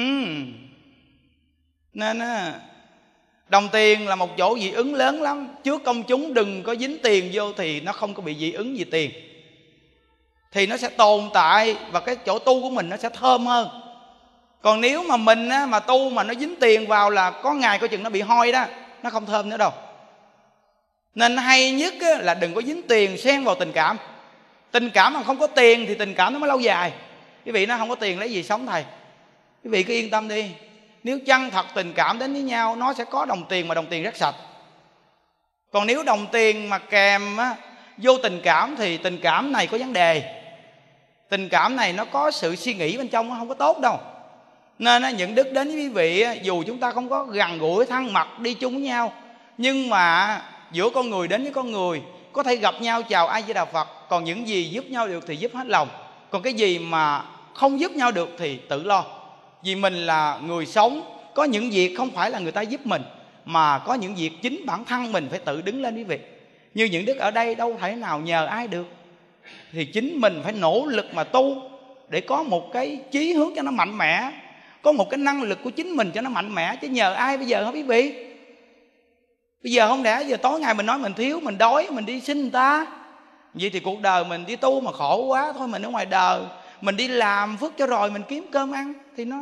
nên đồng tiền là một chỗ dị ứng lớn lắm. Trước công chúng đừng có dính tiền vô thì nó không có bị dị ứng gì tiền. Thì nó sẽ tồn tại và cái chỗ tu của mình nó sẽ thơm hơn. Còn nếu mà mình á, mà tu mà nó dính tiền vào là có ngày coi chừng nó bị hôi đó nó không thơm nữa đâu. Nên hay nhất là đừng có dính tiền xen vào tình cảm. Tình cảm mà không có tiền thì tình cảm nó mới lâu dài. Quý vị nó không có tiền lấy gì sống thầy. Quý vị cứ yên tâm đi. Nếu chân thật tình cảm đến với nhau nó sẽ có đồng tiền mà đồng tiền rất sạch. Còn nếu đồng tiền mà kèm á, vô tình cảm thì tình cảm này có vấn đề. Tình cảm này nó có sự suy nghĩ bên trong nó không có tốt đâu nên những đức đến với quý vị dù chúng ta không có gần gũi, thân mật, đi chung với nhau, nhưng mà giữa con người đến với con người, có thể gặp nhau, chào ai với đạo phật, còn những gì giúp nhau được thì giúp hết lòng. Còn cái gì mà không giúp nhau được thì tự lo. Vì mình là người sống, có những việc không phải là người ta giúp mình, mà có những việc chính bản thân mình phải tự đứng lên quý vị. Như những đức ở đây đâu thể nào nhờ ai được. Thì chính mình phải nỗ lực mà tu để có một cái chí hướng cho nó mạnh mẽ có một cái năng lực của chính mình cho nó mạnh mẽ, chứ nhờ ai bây giờ hả quý vị? Bây giờ không lẽ giờ tối ngày mình nói mình thiếu, mình đói, mình đi xin người ta? Vậy thì cuộc đời mình đi tu mà khổ quá thôi mình ở ngoài đời mình đi làm phước cho rồi mình kiếm cơm ăn thì nó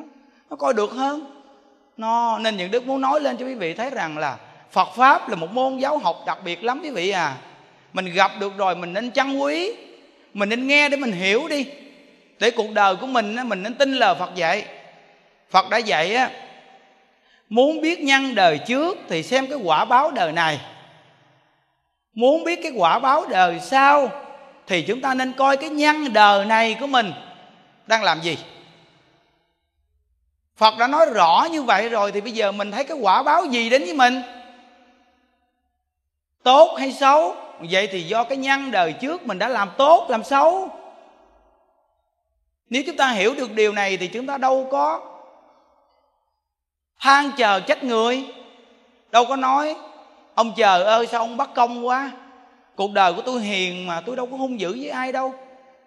nó coi được hơn. Nó, nên những đức muốn nói lên cho quý vị thấy rằng là Phật pháp là một môn giáo học đặc biệt lắm quý vị à. Mình gặp được rồi mình nên trân quý, mình nên nghe để mình hiểu đi. Để cuộc đời của mình mình nên tin lời Phật dạy. Phật đã dạy á, muốn biết nhân đời trước thì xem cái quả báo đời này. Muốn biết cái quả báo đời sau thì chúng ta nên coi cái nhân đời này của mình đang làm gì. Phật đã nói rõ như vậy rồi thì bây giờ mình thấy cái quả báo gì đến với mình? Tốt hay xấu? Vậy thì do cái nhân đời trước mình đã làm tốt, làm xấu. Nếu chúng ta hiểu được điều này thì chúng ta đâu có than chờ trách người. Đâu có nói, ông chờ ơi, sao ông bắt công quá? Cuộc đời của tôi hiền mà tôi đâu có hung dữ với ai đâu.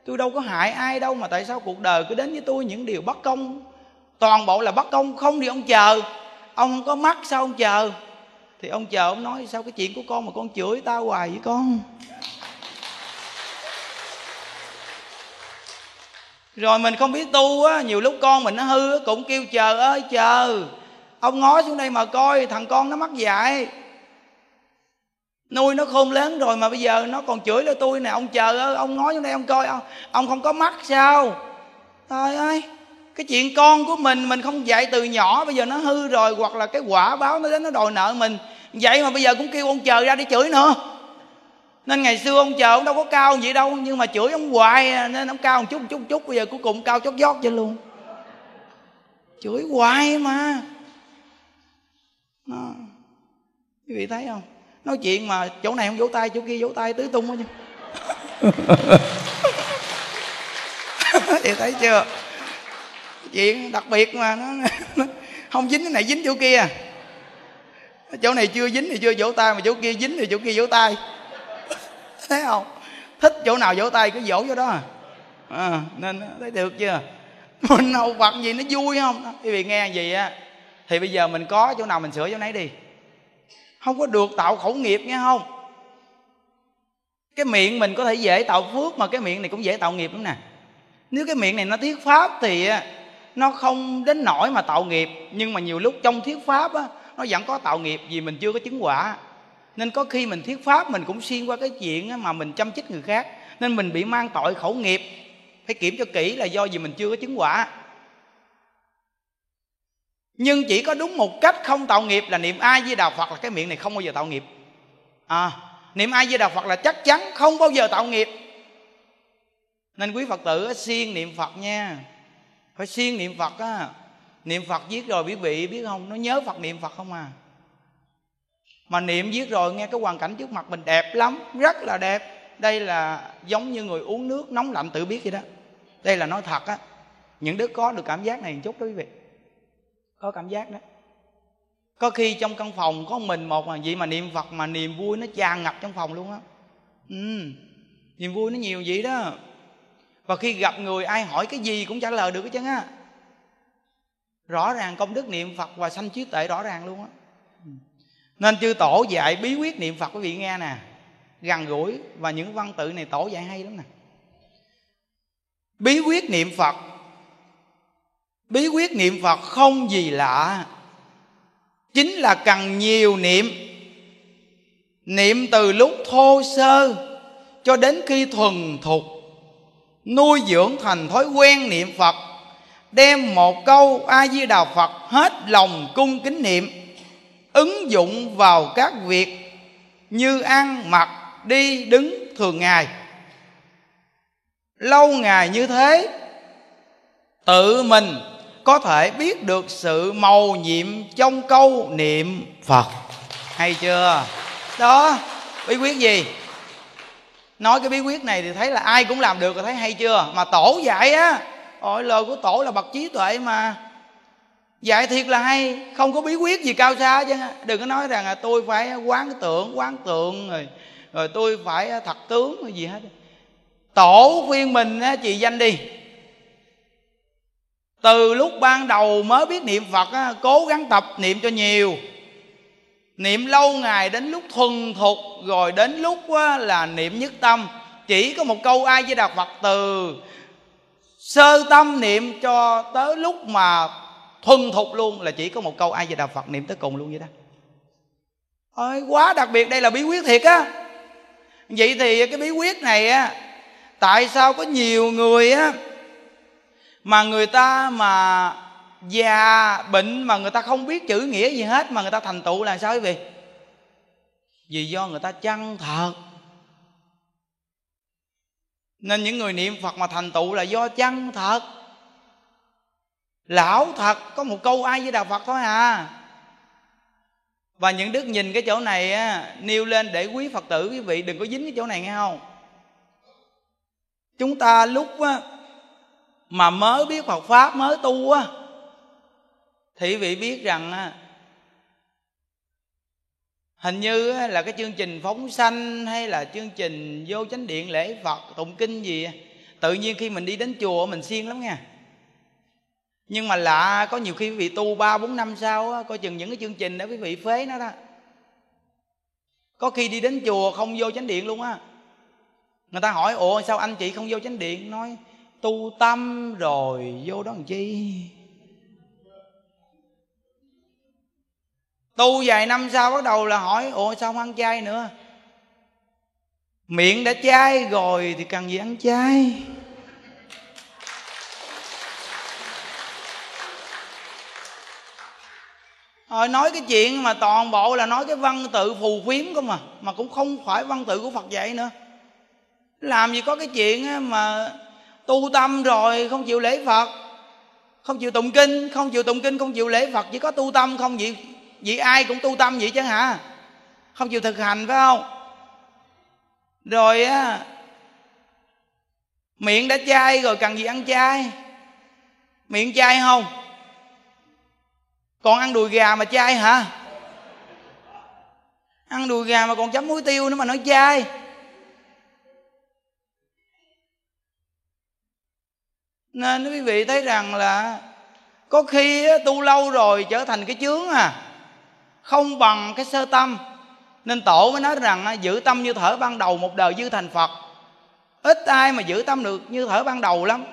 Tôi đâu có hại ai đâu mà tại sao cuộc đời cứ đến với tôi những điều bất công? Toàn bộ là bất công, không thì ông chờ. Ông không có mắt, sao ông chờ? Thì ông chờ, ông nói, sao cái chuyện của con mà con chửi tao hoài với con? Rồi mình không biết tu á, nhiều lúc con mình nó hư cũng kêu chờ ơi, chờ ông ngó xuống đây mà coi thằng con nó mắc dạy. Nuôi nó khôn lớn rồi mà bây giờ nó còn chửi lên tôi nè ông chờ ông nói xuống đây ông coi ông, ông không có mắt sao? Trời ơi cái chuyện con của mình mình không dạy từ nhỏ bây giờ nó hư rồi hoặc là cái quả báo nó đến nó đòi nợ mình. Vậy mà bây giờ cũng kêu ông chờ ra đi chửi nữa. Nên ngày xưa ông chờ ông đâu có cao vậy đâu nhưng mà chửi ông hoài à, nên ông cao một chút một chút một chút bây giờ cuối cùng cao chót vót cho luôn. Chửi hoài mà đó quý vị thấy không? Nói chuyện mà chỗ này không vỗ tay chỗ kia vỗ tay tứ tung hết chứ. Thì thấy chưa? Chuyện đặc biệt mà nó, nó không dính cái này dính chỗ kia. Chỗ này chưa dính thì chưa vỗ tay mà chỗ kia dính thì chỗ kia vỗ tay. Thấy không? Thích chỗ nào vỗ tay cứ vỗ chỗ đó. À, à nên thấy được chưa? Mình hầu phật gì nó vui không? Quý vị nghe gì á? Thì bây giờ mình có chỗ nào mình sửa chỗ nấy đi không có được tạo khẩu nghiệp nghe không? Cái miệng mình có thể dễ tạo phước mà cái miệng này cũng dễ tạo nghiệp lắm nè. Nếu cái miệng này nó thuyết pháp thì nó không đến nỗi mà tạo nghiệp, nhưng mà nhiều lúc trong thuyết pháp, á, nó vẫn có tạo nghiệp vì mình chưa có chứng quả. Nên có khi mình thuyết pháp mình cũng xuyên qua cái chuyện mà mình chăm chích người khác, nên mình bị mang tội khẩu nghiệp. Phải kiểm cho kỹ là do gì mình chưa có chứng quả nhưng chỉ có đúng một cách không tạo nghiệp là niệm ai với đạo phật là cái miệng này không bao giờ tạo nghiệp. À niệm ai với đạo phật là chắc chắn không bao giờ tạo nghiệp. Nên quý phật tử siêng niệm phật nha. Phải siêng niệm phật á. Niệm phật viết rồi biết vị biết không? Nó nhớ phật niệm phật không à? Mà niệm viết rồi nghe cái hoàn cảnh trước mặt mình đẹp lắm, rất là đẹp. Đây là giống như người uống nước nóng lạnh tự biết vậy đó. Đây là nói thật á. Những đứa có được cảm giác này một chút đó quý vị có cảm giác đó. Có khi trong căn phòng có mình một mà vậy mà niệm phật mà niềm vui nó tràn ngập trong phòng luôn á. Ừ niềm vui nó nhiều vậy đó. Và khi gặp người ai hỏi cái gì cũng trả lời được hết trơn á. Rõ ràng công đức niệm phật và sanh trí tuệ rõ ràng luôn á. Nên chư tổ dạy bí quyết niệm phật, quý vị nghe nè. Gần gũi và những văn tự này tổ dạy hay lắm nè. Bí quyết niệm phật bí quyết niệm phật không gì lạ. Chính là cần nhiều niệm. Niệm từ lúc thô sơ cho đến khi thuần thục, nuôi dưỡng thành thói quen niệm phật, đem một câu a di đà phật hết lòng cung kính niệm, ứng dụng vào các việc như ăn, mặc, đi, đứng thường ngày. Lâu ngày như thế, tự mình có thể biết được sự màu nhiệm trong câu niệm phật. Hay chưa? Đó, bí quyết gì? Nói cái bí quyết này thì thấy là ai cũng làm được rồi, thấy hay chưa? Mà tổ dạy á, ôi, lời của tổ là bậc trí tuệ mà. Dạy thiệt là hay, không có bí quyết gì cao xa chứ. Đừng có nói rằng là tôi phải quán tượng quán tượng rồi rồi tôi phải à, thật tướng gì hết. Tổ khuyên mình chị danh đi từ lúc ban đầu mới biết niệm phật cố gắng tập niệm cho nhiều. Niệm lâu ngày đến lúc thuần thục, rồi đến lúc là niệm nhất tâm. Chỉ có một câu ai với đà phật từ, sơ tâm niệm cho tới lúc mà thuần thục luôn. Là chỉ có một câu ai với đà phật niệm tới cùng luôn vậy đó. Ôi, quá đặc biệt, đây là bí quyết thiệt á. Vậy thì cái bí quyết này á, tại sao có nhiều người á mà người ta mà già bệnh mà người ta không biết chữ nghĩa gì hết mà người ta thành tựu là sao quý vị? Vì do người ta chăng thật. Nên những người niệm phật mà thành tựu là do chăng thật? Lão thật có một câu ai với đạo phật thôi à. Và những đức nhìn cái chỗ này á, nêu lên để quý phật tử quý vị đừng có dính cái chỗ này nghe không? Chúng ta lúc á, mà mới biết Phật pháp mới tu á thì vị biết rằng á, hình như là cái chương trình phóng sanh hay là chương trình vô chánh điện lễ Phật tụng kinh gì tự nhiên khi mình đi đến chùa mình siêng lắm nha. Nhưng mà lạ có nhiều khi quý vị tu ba bốn năm sau á, coi chừng những cái chương trình đó quý vị phế nó đó. Có khi đi đến chùa không vô chánh điện luôn á. Người ta hỏi ủa sao anh chị không vô chánh điện? Nói tu tâm rồi vô đó làm chi? Tu vài năm sau bắt đầu là hỏi, ủa, sao không ăn chay nữa? Miệng đã chay rồi thì cần gì ăn chay? Rồi nói cái chuyện mà toàn bộ là nói cái văn tự phù phiếm không mà Mà cũng không phải văn tự của Phật dạy nữa. Làm gì có cái chuyện mà tu tâm rồi không chịu lễ Phật. Không chịu tụng kinh, không chịu tụng kinh, không chịu lễ Phật. Chỉ có tu tâm không vậy, vậy ai cũng tu tâm vậy chứ hả? Không chịu thực hành phải không? Rồi á Miệng đã chay rồi cần gì ăn chay Miệng chay không? Còn ăn đùi gà mà chay hả? Ăn đùi gà mà còn chấm muối tiêu nữa mà nói chay nên quý vị thấy rằng là có khi tu lâu rồi trở thành cái chướng à không bằng cái sơ tâm. Nên tổ mới nói rằng giữ tâm như thở ban đầu một đời dư thành phật. Ít ai mà giữ tâm được như thở ban đầu lắm.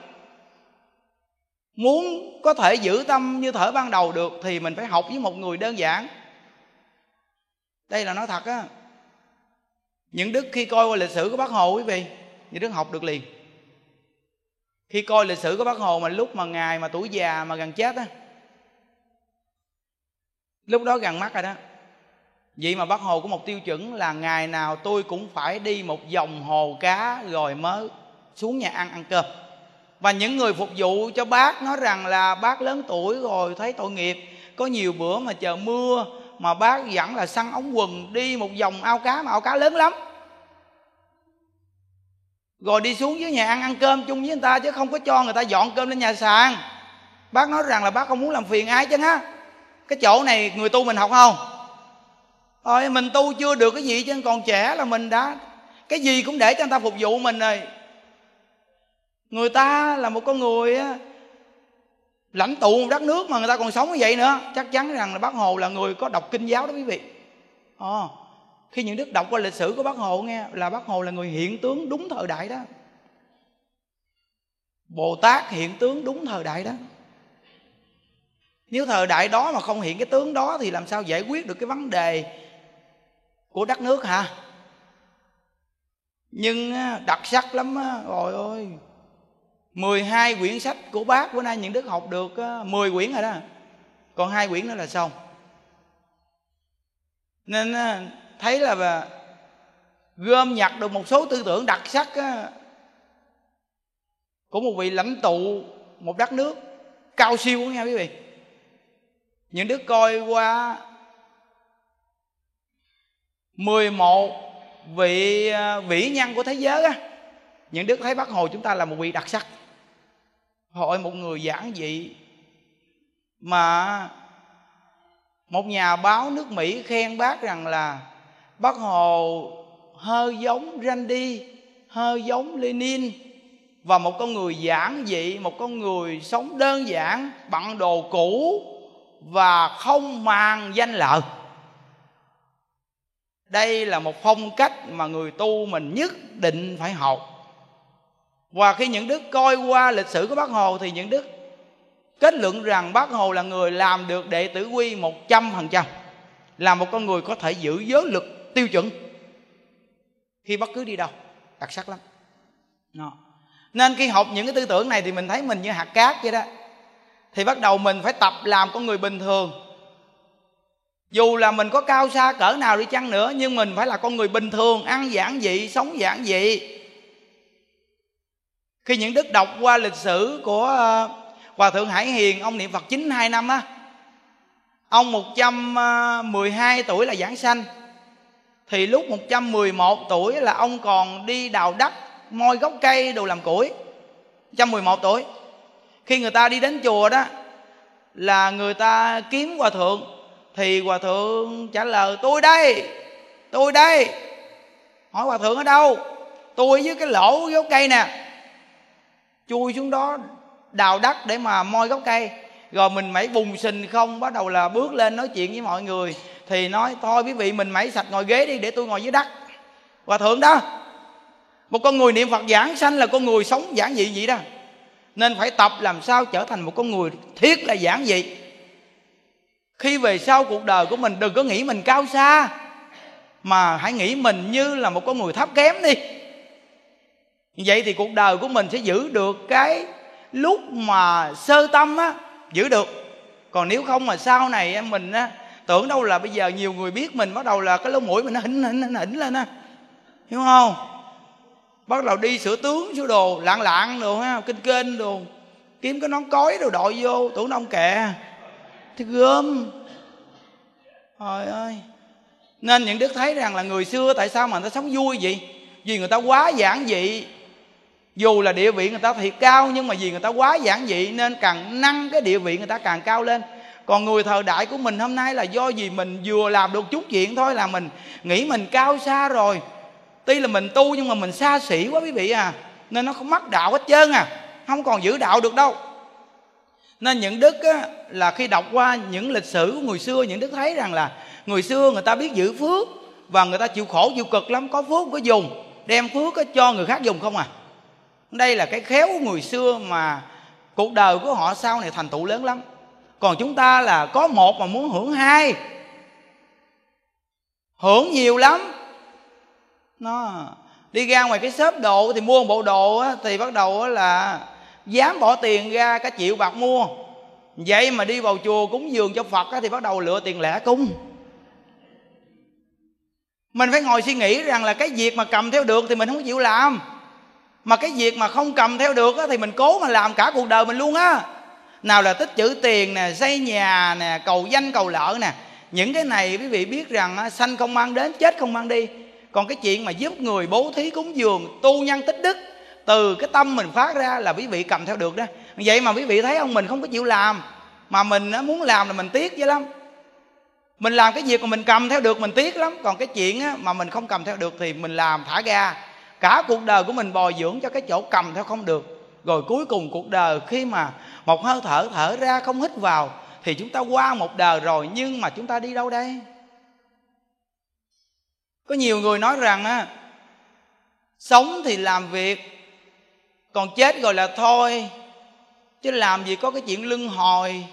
Muốn có thể giữ tâm như thở ban đầu được thì mình phải học với một người đơn giản. Đây là nói thật á. Những đức khi coi qua lịch sử của bác hồ quý vị, những đức học được liền khi coi lịch sử của bác hồ mà lúc mà ngài mà tuổi già mà gần chết á, lúc đó gần mắt rồi đó. Vậy mà bác hồ có một tiêu chuẩn là ngày nào tôi cũng phải đi một vòng hồ cá rồi mới xuống nhà ăn ăn cơm. Và những người phục vụ cho bác nói rằng là bác lớn tuổi rồi thấy tội nghiệp, có nhiều bữa mà chờ mưa mà bác vẫn là săn ống quần đi một vòng ao cá mà ao cá lớn lắm rồi đi xuống dưới nhà ăn ăn cơm chung với người ta chứ không có cho người ta dọn cơm lên nhà sàn. Bác nói rằng là bác không muốn làm phiền ai chứ á cái chỗ này người tu mình học không? Thôi, mình tu chưa được cái gì chứ còn trẻ là mình đã. Cái gì cũng để cho người ta phục vụ mình rồi. Người ta là một con người lãnh tụ một đất nước mà người ta còn sống như vậy nữa. Chắc chắn rằng là bác hồ là người có đọc kinh giáo đó quý vị. Oh khi những đức đọc qua lịch sử của bác hồ nghe, là bác hồ là người hiện tướng đúng thời đại đó. Bồ tát hiện tướng đúng thời đại đó. Nếu thời đại đó mà không hiện cái tướng đó thì làm sao giải quyết được cái vấn đề của đất nước hả? Nhưng đặc sắc lắm á rồi ôi 12 quyển sách của bác bữa nay những đức học được 10 quyển rồi đó. Còn hai quyển nữa là xong. Nên thấy là gom nhặt được một số tư tưởng đặc sắc của một vị lãnh tụ một đất nước cao siêu nha quý vị. Những đứa coi qua 11 vị à, vĩ nhân của thế giới á, những đức thấy bác hồ chúng ta là một vị đặc sắc. Hội một người giản dị mà một nhà báo nước mỹ khen bác rằng là bác hồ hơi giống Randy, hơi giống Lenin và một con người giản dị, một con người sống đơn giản, bận đồ cũ và không màng danh lợi. Đây là một phong cách mà người tu mình nhất định phải học. Và khi những đức coi qua lịch sử của bác hồ thì những đức kết luận rằng bác hồ là người làm được đệ tử quy một trăm phần trăm, là một con người có thể giữ giới lực tiêu chuẩn, khi bất cứ đi đâu, đặc sắc lắm. Đó. nên khi học những cái tư tưởng này thì mình thấy mình như hạt cát vậy đó. Thì bắt đầu mình phải tập làm con người bình thường. Dù là mình có cao xa cỡ nào đi chăng nữa, nhưng mình phải là con người bình thường, ăn giản dị, sống giản dị. Khi những đức đọc qua lịch sử của ờ, hòa thượng hải hiền, ông niệm phật 92 năm á, ông 112 ờ, tuổi là giảng sanh thì lúc 111 tuổi là ông còn đi đào đất, moi gốc cây đồ làm củi. 111 tuổi. Khi người ta đi đến chùa đó, là người ta kiếm hòa thượng. Thì hòa thượng trả lời, tôi đây tôi đây. Hỏi hòa thượng ở đâu? Tôi với cái lỗ gốc cây nè. Chui xuống đó, đào đất để mà moi gốc cây. Rồi mình mẩy bùng sình không, bắt đầu là bước lên nói chuyện với mọi người thì nói, thôi quý vị, mình mẩy sạch ngồi ghế đi, để tôi ngồi dưới đất. Hòa thượng đó, một con người niệm phật giảng sanh là con người sống giản dị vậy đó. Nên phải tập làm sao trở thành một con người thiết là giản dị. Khi về sau cuộc đời của mình, đừng có nghĩ mình cao xa, mà hãy nghĩ mình như là một con người thấp kém đi. Vậy thì cuộc đời của mình sẽ giữ được cái lúc mà sơ tâm á, giữ được. Còn nếu không mà sau này em mình á tưởng đâu là bây giờ nhiều người biết mình bắt đầu là cái lỗ mũi mình nó hỉnh hỉnh hỉnh, hỉnh lên á. Hiểu không? Bắt đầu đi sửa tướng sửa đồ lạng lạng đồ ha kinh kênh đồ. Kiếm cái nón cối đồ đội vô tưởng ông kệ thì gớm. Trời ơi. Nên những đức thấy rằng là người xưa tại sao mà người ta sống vui vậy? Vì người ta quá giản dị. Dù là địa vị người ta thiệt cao nhưng mà vì người ta quá giản dị nên càng nâng cái địa vị người ta càng cao lên còn người thời đại của mình hôm nay là do gì mình vừa làm được chút chuyện thôi là mình nghĩ mình cao xa rồi. Tuy là mình tu nhưng mà mình xa xỉ quá quý vị à. Nên nó không mắc đạo hết trơn à. Không còn giữ đạo được đâu. Nên những đức á, là khi đọc qua những lịch sử của người xưa những đức thấy rằng là người xưa người ta biết giữ phước và người ta chịu khổ chịu cực lắm có phước có dùng đem phước cho người khác dùng không à? Đây là cái khéo của người xưa mà cuộc đời của họ sau này thành tựu lớn lắm còn chúng ta là có một mà muốn hưởng hai. Hưởng nhiều lắm. Nó đi ra ngoài cái shop đồ thì mua một bộ đồ á, thì bắt đầu á là dám bỏ tiền ra cả triệu bạc mua. Vậy mà đi vào chùa cúng dường cho phật á, thì bắt đầu lựa tiền lẻ cung. Mình phải ngồi suy nghĩ rằng là cái việc mà cầm theo được thì mình không chịu làm. Mà cái việc mà không cầm theo được á, thì mình cố mà làm cả cuộc đời mình luôn á nào là tích chữ tiền nè, xây nhà nè, cầu danh cầu lợi nè. Những cái này quý vị biết rằng sanh không mang đến, chết không mang đi. Còn cái chuyện mà giúp người bố thí cúng dường, tu nhân tích đức, từ cái tâm mình phát ra là quý vị cầm theo được đó. Vậy mà quý vị thấy ông mình không có chịu làm, mà mình muốn làm là mình tiếc dữ lắm. Mình làm cái việc mà mình cầm theo được, mình tiếc lắm. Còn cái chuyện mà mình không cầm theo được thì mình làm thả ga. Cả cuộc đời của mình bồi dưỡng cho cái chỗ cầm theo không được rồi cuối cùng cuộc đời khi mà một hơi thở thở ra không hít vào, thì chúng ta qua một đời rồi nhưng mà chúng ta đi đâu đây? Có nhiều người nói rằng á, sống thì làm việc, còn chết rồi là thôi, chứ làm gì có cái chuyện lưng hồi.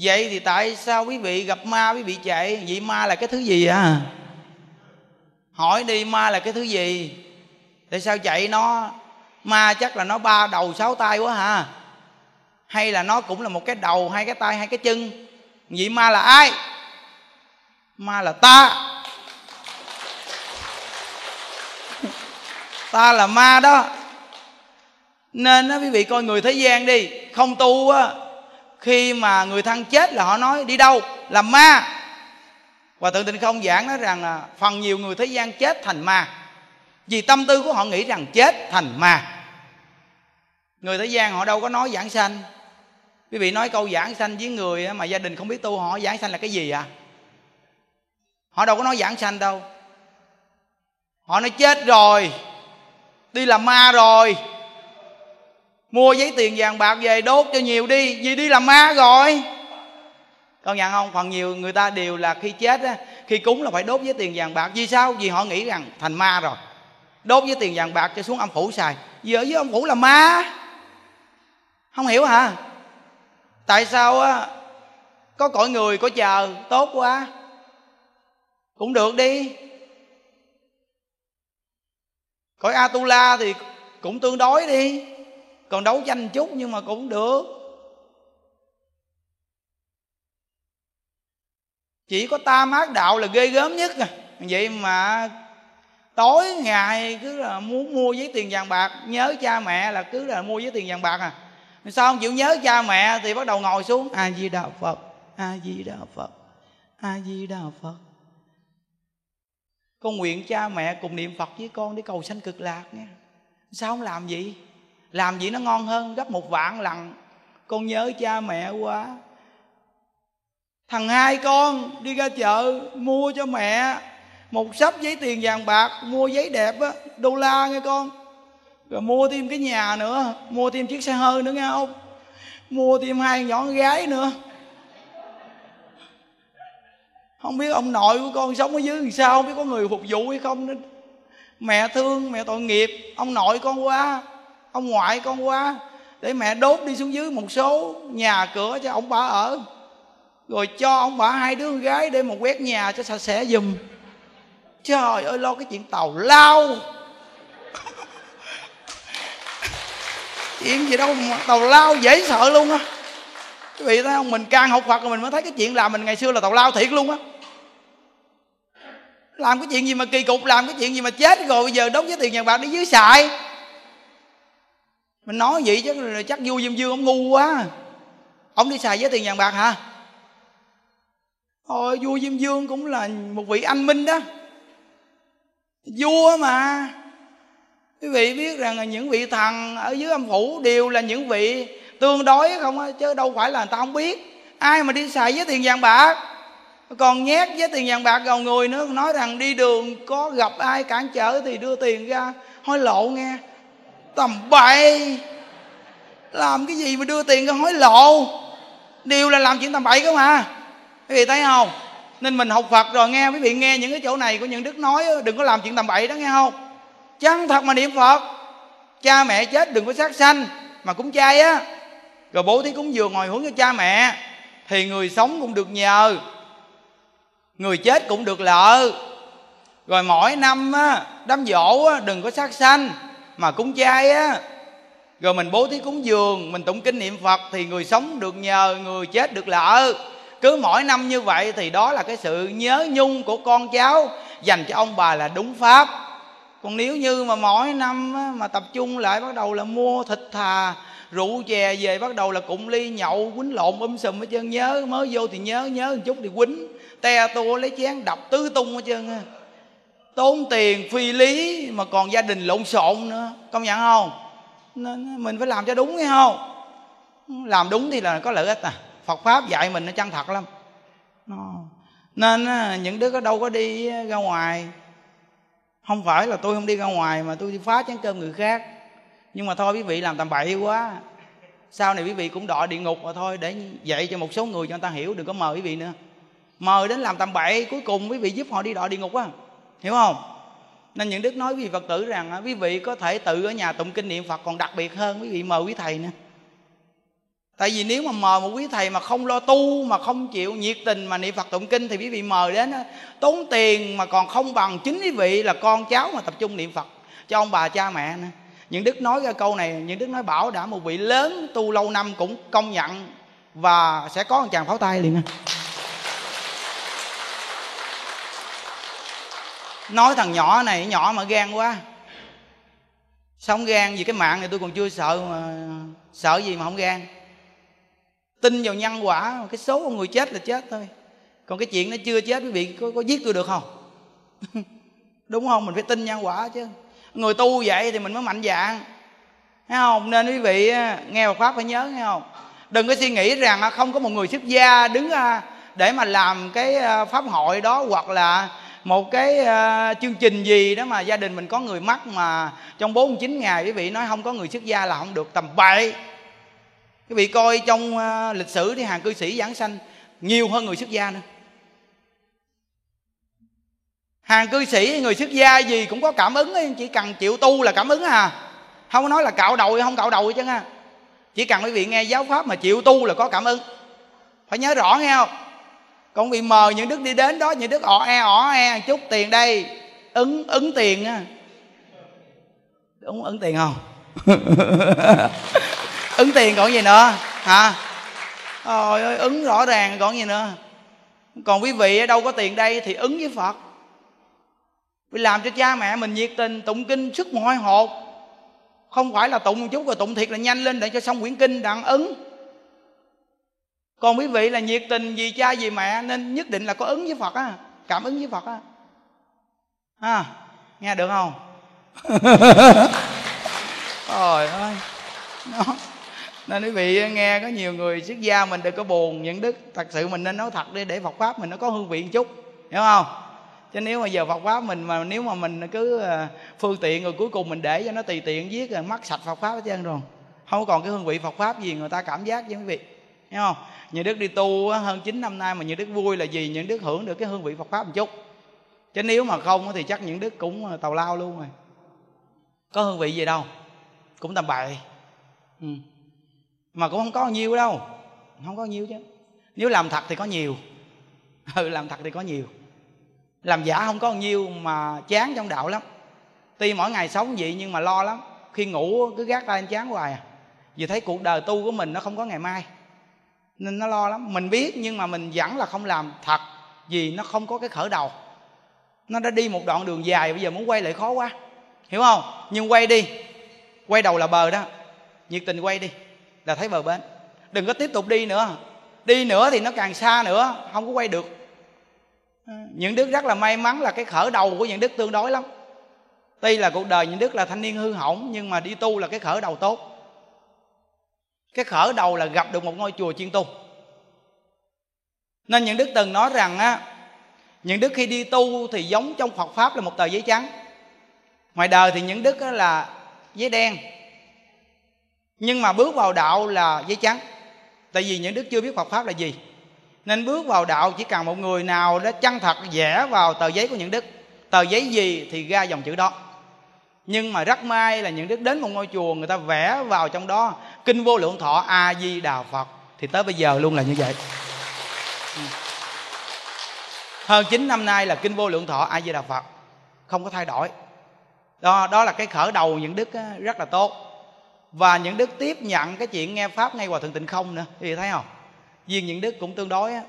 Vậy thì tại sao quý vị gặp ma, quý vị chạy? Vậy ma là cái thứ gì à hỏi đi, ma là cái thứ gì? Tại sao chạy nó? Ma chắc là nó ba đầu sáu tay quá hả hay là nó cũng là một cái đầu, hai cái tay, hai cái chân. Vậy ma là ai? Ma là ta. Ta là ma đó. Nên á, quý vị coi người thế gian đi, không tu á, khi mà người thân chết là họ nói, đi đâu? Làm ma. Và tự tình không giảng nói rằng là, phần nhiều người thế gian chết thành ma vì tâm tư của họ nghĩ rằng chết thành ma. Người thế gian họ đâu có nói giảng sanh. Quý vị nói câu giảng sanh với người mà gia đình không biết tu, họ giảng sanh là cái gì à? Họ đâu có nói giảng sanh đâu. Họ nói chết rồi, đi làm ma rồi. Mua giấy tiền vàng bạc về đốt cho nhiều đi, vì đi làm ma rồi. Con nhận không? Phần nhiều người ta đều là khi chết á, khi cúng là phải đốt với tiền vàng bạc. Vì sao? Vì họ nghĩ rằng thành ma rồi đốt với tiền vàng bạc cho xuống âm phủ xài. Giờ với âm phủ là ma. Không hiểu hả? Tại sao á, có cõi người, có chờ, tốt quá. Cũng được đi. Cõi atula thì cũng tương đối đi. Còn đấu tranh chút nhưng mà cũng được. Chỉ có ta mát đạo là ghê gớm nhất à. Vậy mà tối ngày cứ là muốn mua với tiền vàng bạc, nhớ cha mẹ là cứ là mua với tiền vàng bạc à. Sao không chịu nhớ cha mẹ thì bắt đầu ngồi xuống. A di đà phật, a di đà phật, a di đà phật. Con nguyện cha mẹ cùng niệm phật với con để cầu sanh cực lạc nha. Sao không làm gì làm gì nó ngon hơn, gấp một vạn lần. Con nhớ cha mẹ quá. Thằng hai con đi ra chợ mua cho mẹ một sắp giấy tiền vàng bạc, mua giấy đẹp á, đô la nghe con. Rồi mua thêm cái nhà nữa, mua thêm chiếc xe hơi nữa nghe không? Mua thêm hai nhỏ gái nữa. Không biết ông nội của con sống ở dưới làm sao, không biết có người phục vụ hay không nữa. Mẹ thương, mẹ tội nghiệp, ông nội con quá, ông ngoại con quá. Để mẹ đốt đi xuống dưới một số nhà cửa cho ông bà ở. Rồi cho ông bà hai đứa con gái để mà quét nhà cho sạch sẽ giùm trời ơi, lo cái chuyện tàu lao. Chuyện gì đâu mà tàu lao dễ sợ luôn á. Quý vị thấy không? Mình càng học phật rồi mình mới thấy cái chuyện làm mình ngày xưa là tàu lao thiệt luôn á. Làm cái chuyện gì mà kỳ cục, làm cái chuyện gì mà chết rồi bây giờ đóng với tiền nhà bạc đi dưới xài mình nói vậy chứ chắc vui diêm dương ông ngu quá. Ông đi xài với tiền vàng bạc hả? Thôi vua Diêm Dương cũng là một vị anh minh đó. Vua mà. Quý vị biết rằng là những vị thần ở dưới âm phủ đều là những vị tương đối không á, Chứ đâu phải là người ta không biết. Ai mà đi xài với tiền vàng bạc? Còn nhét với tiền vàng bạc vào người nữa, Nói rằng đi đường có gặp ai cản trở thì đưa tiền ra. Hối lộ nghe. Tầm bậy. Làm cái gì mà đưa tiền ra hối lộ? Đều là làm chuyện tầm bậy cơ mà. Quý vị thấy không? Nên mình học phật rồi, nghe quý vị nghe những cái chỗ này của những đức nói, đừng có làm chuyện tầm bậy đó nghe không? Chân thật mà niệm phật? Cha mẹ chết đừng có sát sanh, mà cúng chay á. Rồi bố thí cúng dường hồi hướng cho cha mẹ, thì người sống cũng được nhờ, người chết cũng được lợi rồi mỗi năm á, đám dỗ á, đừng có sát sanh, mà cúng chay á. Rồi mình bố thí cúng dường, mình tụng kinh niệm phật thì người sống được nhờ, người chết được lợi cứ mỗi năm như vậy thì đó là cái sự nhớ nhung của con cháu dành cho ông bà là đúng pháp. Còn nếu như mà mỗi năm mà tập trung lại bắt đầu là mua thịt thà, rượu chè về bắt đầu là cụng ly nhậu, quýnh lộn um sùm hết trơn, nhớ, mới vô thì nhớ nhớ một chút thì quýnh, te tua, lấy chén đập tứ tung hết trơn tốn tiền phi lý mà còn gia đình lộn xộn nữa, công nhận không? Nên mình phải làm cho đúng, nghe không? Làm đúng thì là có lợi ích à. Phật pháp dạy mình nó chân thật lắm. Nên những đứa có đâu có đi ra ngoài, không phải là tôi không đi ra ngoài mà tôi đi phá chén cơm người khác. Nhưng mà thôi, quý vị làm tầm bậy quá. Sau này quý vị cũng đọa địa ngục mà thôi, để dạy cho một số người cho người ta hiểu, đừng có mời quý vị nữa. Mời đến làm tầm bậy, cuối cùng quý vị giúp họ đi đọa địa ngục á. Hiểu không? Nên những đức nói với vị phật tử rằng quý vị có thể tự ở nhà tụng kinh niệm phật còn đặc biệt hơn, quý vị mời quý thầy nữa tại vì nếu mà mời một quý thầy mà không lo tu, mà không chịu nhiệt tình mà niệm phật tụng kinh thì quý vị mời đến tốn tiền mà còn không bằng chính quý vị là con cháu mà tập trung niệm phật cho ông bà cha mẹ nữa. Những đức nói ra câu này, những đức nói bảo đã một vị lớn tu lâu năm cũng công nhận và sẽ có một chàng pháo tay liền nói thằng nhỏ này, nhỏ mà gan quá. Sống gan? Vì cái mạng này tôi còn chưa sợ mà, sợ gì mà không gan tin vào nhân quả cái số con người chết là chết thôi. Còn cái chuyện nó chưa chết quý vị có, có giết tôi được không? Đúng không? Mình phải tin nhân quả chứ. Người tu vậy thì mình mới mạnh dạng. Thấy không? Nên quý vị nghe Phật pháp phải nhớ nghe không? Đừng có suy nghĩ rằng không có một người xuất gia đứng để mà làm cái pháp hội đó hoặc là một cái chương trình gì đó mà gia đình mình có người mắc mà trong 49 ngày quý vị nói không có người xuất gia là không được tầm bậy quý vị coi trong uh, lịch sử thì hàng cư sĩ giảng sanh nhiều hơn người xuất gia nữa. Hàng cư sĩ người xuất gia gì cũng có cảm ứng ấy, chỉ cần chịu tu là cảm ứng à. Không có nói là cạo đầu hay không cạo đầu chứ ha chỉ cần quý vị nghe giáo pháp mà chịu tu là có cảm ứng. Phải nhớ rõ nghe không? Còn bị mời những đức đi đến đó những đức ọ e ọ e chút tiền đây. Ứng ứng tiền á. Đúng ứng tiền không? ứng tiền còn gì nữa? Hả? Trời ơi ứng rõ ràng còn gì nữa? Còn quý vị ở đâu có tiền đây thì ứng với phật. Vì làm cho cha mẹ mình nhiệt tình tụng kinh sức mỏi hột. Không phải là tụng một chút rồi tụng thiệt là nhanh lên để cho xong quyển kinh đặng ứng. Còn quý vị là nhiệt tình vì cha vì mẹ nên nhất định là có ứng với phật á cảm ứng với phật á. À, nghe được không? Trời ơi nó nên quý vị nghe có nhiều người xuất gia mình đừng có buồn những đức. Thật sự mình nên nói thật đi, để phật pháp mình nó có hương vị một chút. Hiểu không? Chứ nếu mà giờ phật pháp mình mà, nếu mà mình cứ ờ, phương tiện rồi cuối cùng mình để cho nó tùy tiện viết rồi mất sạch phật pháp hết trơn rồi. Không còn cái hương vị phật pháp gì người ta cảm giác với quý vị. Hiểu không? Những đức đi tu hơn 9 năm nay mà những đức vui là gì những đức hưởng được cái hương vị phật pháp một chút. Chứ nếu mà không thì chắc những đức cũng ờ, tàu lao luôn rồi. Có hương vị gì đâu. Cũng tầm bậy. Ừ mà cũng không có nhiều đâu. Không có nhiều chứ. Nếu làm thật thì có nhiều. Ừ làm thật thì có nhiều. Làm giả không có nhiêu mà chán trong đạo lắm. Tuy mỗi ngày sống vậy nhưng mà lo lắm. Khi ngủ cứ gác tay chán hoài à. Vì thấy cuộc đời tu của mình nó không có ngày mai. Nên nó lo lắm. Mình biết nhưng mà mình vẫn là không làm thật vì nó không có cái khởi đầu. Nó đã đi một đoạn đường dài, bây giờ muốn quay lại khó quá. Hiểu không? Nhưng quay đi. Quay đầu là bờ đó. Nhiệt tình quay đi là thấy bờ bên. Đừng có tiếp tục đi nữa. Đi nữa thì nó càng xa nữa, không có quay được. Ừ, những đức rất là may mắn là cái khởi đầu của những đức tương đối lắm. Tuy là cuộc đời những đức là thanh niên hư hỏng, nhưng mà đi tu là cái khởi đầu tốt. Cái khởi đầu là gặp được một ngôi chùa chuyên tu. Nên những đức từng nói rằng á, những đức khi đi tu thì giống trong phật pháp là một tờ giấy trắng. Ngoài đời thì những đức là giấy đen nhưng mà bước vào đạo là giấy trắng. Tại vì những đức chưa biết phật pháp là gì. Nên bước vào đạo chỉ cần một người nào đó chân thật vẽ vào tờ giấy của những đức. Tờ giấy gì thì ra dòng chữ đó. Nhưng mà rất may là những đức đến một ngôi chùa người ta vẽ vào trong đó. Kinh vô lượng thọ a di đà phật. Thì tới bây giờ luôn là như vậy. Ừ. Hơn 9 năm nay là kinh vô lượng thọ a di đà phật. Không có thay đổi. Đó đó là cái khởi đầu những đức rất là tốt và những đức tiếp nhận cái chuyện nghe pháp ngay hòa thượng tịnh không nữa thì thấy không? Duyên những đức cũng tương đối á.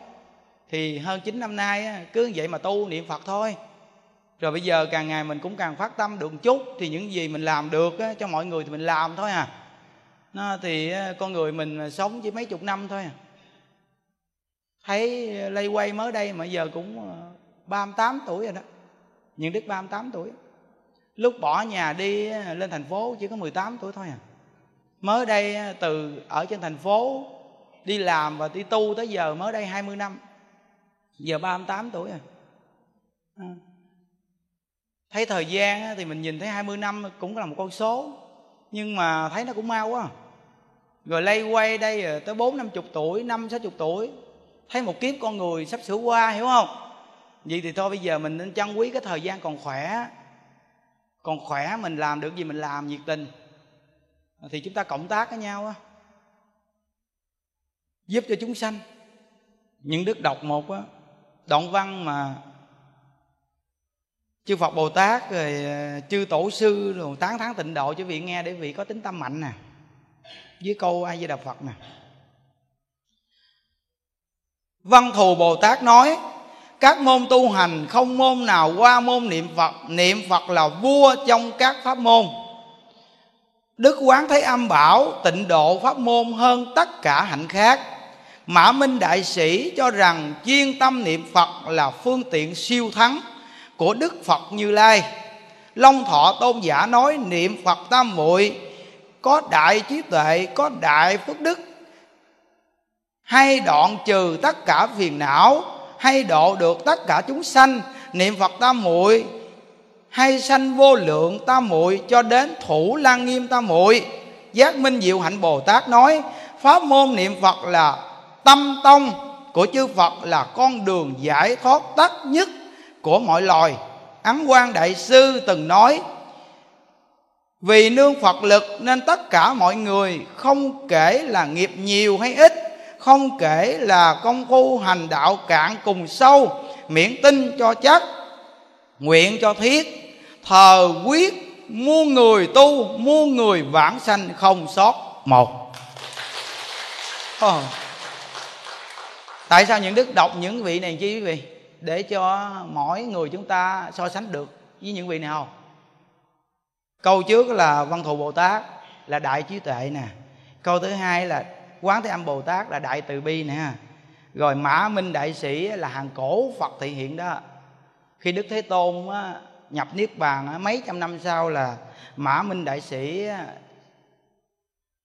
Thì hơn 9 năm nay á, cứ vậy mà tu niệm phật thôi. Rồi bây giờ càng ngày mình cũng càng phát tâm được một chút thì những gì mình làm được á, cho mọi người thì mình làm thôi à. Nó thì con người mình sống chỉ mấy chục năm thôi à. Thấy lây quay mới đây mà giờ cũng ờ, 38 tuổi rồi đó. Những đức 38 tuổi. Lúc bỏ nhà đi lên thành phố chỉ có 18 tuổi thôi à mới đây từ ở trên thành phố đi làm và đi tu tới giờ mới đây 20 năm. Giờ 38 tuổi rồi à. thấy thời gian thì mình nhìn thấy 20 năm cũng là một con số, nhưng mà thấy nó cũng mau quá à. rồi lây quay đây à, tới bốn năm chục tuổi, năm sáu chục tuổi, thấy một kiếp con người sắp sửa qua, hiểu không? Vậy thì thôi, bây giờ mình nên trân quý cái thời gian còn khỏe. Còn khỏe, mình làm được gì mình làm, nhiệt tình thì chúng ta cộng tác với nhau á. Giúp cho chúng sanh. Những đức đọc một á, đoạn văn mà chư Phật Bồ Tát rồi ờ, chư tổ sư rồi, tán thán tịnh độ cho vị nghe để vị có tính tâm mạnh nè. Với câu A Di Đà Phật nè. Văn thù Bồ Tát nói, các môn tu hành không môn nào qua môn niệm Phật. Niệm Phật là vua trong các pháp môn. Đức Quán Thế Âm bảo tịnh độ pháp môn hơn tất cả hạnh khác. Mã Minh Đại Sĩ cho rằng chuyên tâm niệm Phật là phương tiện siêu thắng của Đức Phật Như Lai. Long Thọ Tôn giả nói niệm Phật tam muội có đại trí tuệ, có đại phước đức hay đoạn trừ tất cả phiền não hay độ được tất cả chúng sanh niệm Phật tam muội hay sanh vô lượng tam muội cho đến thủ lăng nghiêm tam muội. Giác minh diệu hạnh bồ tát nói, pháp môn niệm phật là tâm tông, của chư phật là con đường giải thoát tắt nhất của mọi loài. Ấn quan đại sư từng nói, vì nương phật lực nên tất cả mọi người, không kể là nghiệp nhiều hay ít, không kể là công phu hành đạo cạn cùng sâu, miễn tin cho chắc, nguyện cho thiết thờ quyết muôn người tu muôn người vãng sanh không sót một. Oh. tại sao những đức đọc những vị này chi quý vị? Để cho mỗi người chúng ta so sánh được với những vị này không? Câu trước là văn thù bồ tát là đại trí tuệ nè. Câu thứ hai là quán thế âm bồ tát là đại từ bi nè. Rồi mã minh đại sĩ là hàng cổ phật thị hiện đó. Khi đức thế tôn á, nhập niết bàn mấy trăm năm sau là mã minh đại sĩ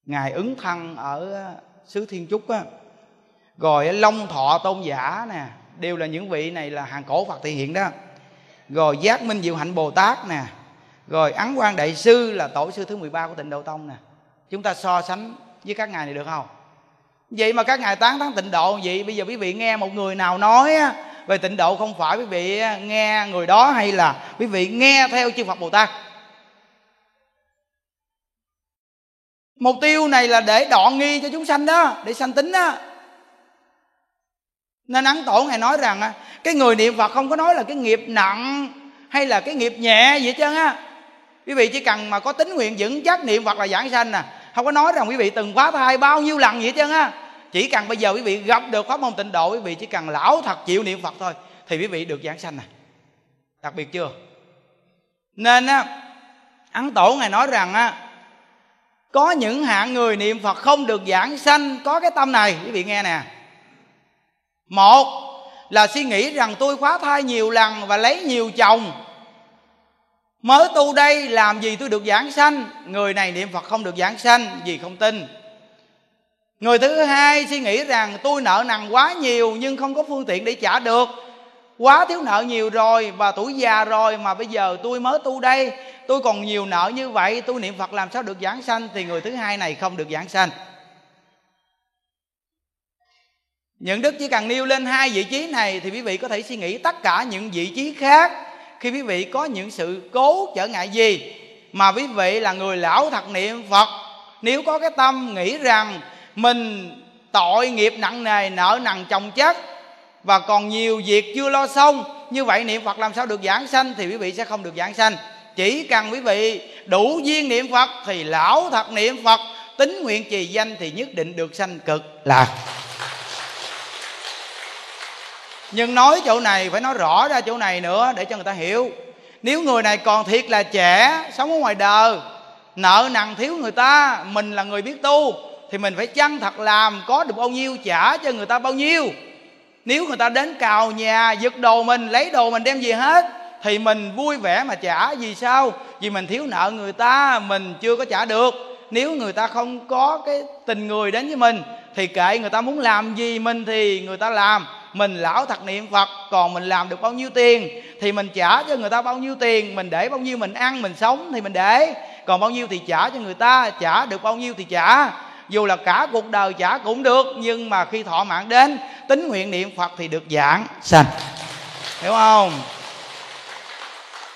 ngài ứng thân ở xứ thiên trúc á. Rồi long thọ tôn giả nè, đều là những vị này là hàng cổ phật thị hiện đó. Rồi giác minh diệu hạnh bồ tát nè. Rồi ấn quan đại sư là tổ sư thứ 13 của tịnh độ tông nè. Chúng ta so sánh với các ngài này được không? Vậy mà các ngài tán thán tịnh độ, vậy bây giờ quý vị nghe một người nào nói về tịnh độ không phải quý vị nghe người đó hay là quý vị nghe theo chư Phật Bồ Tát. Mục tiêu này là để đoạn nghi cho chúng sanh đó, Để sanh tính đó. Nên ấn tổ Ngài nói rằng cái người niệm phật không có nói là cái nghiệp nặng hay là cái nghiệp nhẹ gì hết trơn á. Quý vị chỉ cần mà có tính nguyện vững chắc niệm phật là giảng sanh nè không có nói rằng quý vị từng phá thai bao nhiêu lần vậy trơn á chỉ cần bây giờ quý vị gặp được pháp môn tịnh độ, quý vị chỉ cần lão thật chịu niệm phật thôi, thì quý vị được giảng sanh này đặc biệt chưa? Nên á, ấn tổ ngài nói rằng á, có những hạng người niệm phật không được giảng sanh, có cái tâm này, quý vị nghe nè. Một là suy nghĩ rằng tôi khóa thai nhiều lần và lấy nhiều chồng. Mới tu đây làm gì tôi được giảng sanh? Người này niệm phật không được giảng sanh vì không tin người thứ hai suy nghĩ rằng tôi nợ nần quá nhiều nhưng không có phương tiện để trả được. Quá thiếu nợ nhiều rồi và tuổi già rồi mà bây giờ tôi mới tu đây. Tôi còn nhiều nợ như vậy, tôi niệm phật làm sao được giảng sanh? Thì người thứ hai này không được giảng sanh. Những đức chỉ cần nêu lên hai vị trí này thì quý vị có thể suy nghĩ tất cả những vị trí khác khi quý vị có những sự cố trở ngại gì. Mà quý vị là người lão thật niệm phật. Nếu có cái tâm nghĩ rằng mình tội nghiệp nặng nề nợ nặng chồng chất. Và còn nhiều việc chưa lo xong. Như vậy niệm phật làm sao được giảng sanh thì quý vị sẽ không được giảng sanh. Chỉ cần quý vị đủ duyên niệm phật thì lão thật niệm phật. Tính nguyện trì danh thì nhất định được sanh cực lạc. Nhưng nói chỗ này, phải nói rõ ra chỗ này nữa để cho người ta hiểu. Nếu người này còn thiệt là trẻ, sống ở ngoài đời, nợ nặng thiếu người ta, mình là người biết tu thì mình phải chăng thật làm có được bao nhiêu trả cho người ta bao nhiêu? Nếu người ta đến cào nhà, giật đồ mình, lấy đồ mình đem gì hết, thì mình vui vẻ mà trả. Vì sao? Vì mình thiếu nợ người ta, mình chưa có trả được. Nếu người ta không có cái tình người đến với mình, thì kệ người ta muốn làm gì mình thì người ta làm. Mình lão thật niệm phật, còn mình làm được bao nhiêu tiền? Thì mình trả cho người ta bao nhiêu tiền, mình để bao nhiêu mình ăn, mình sống thì mình để. Còn bao nhiêu thì trả cho người ta, trả được bao nhiêu thì trả dù là cả cuộc đời trả cũng được nhưng mà khi thọ mạng đến tính nguyện niệm phật thì được giảng. Sanh. Hiểu không?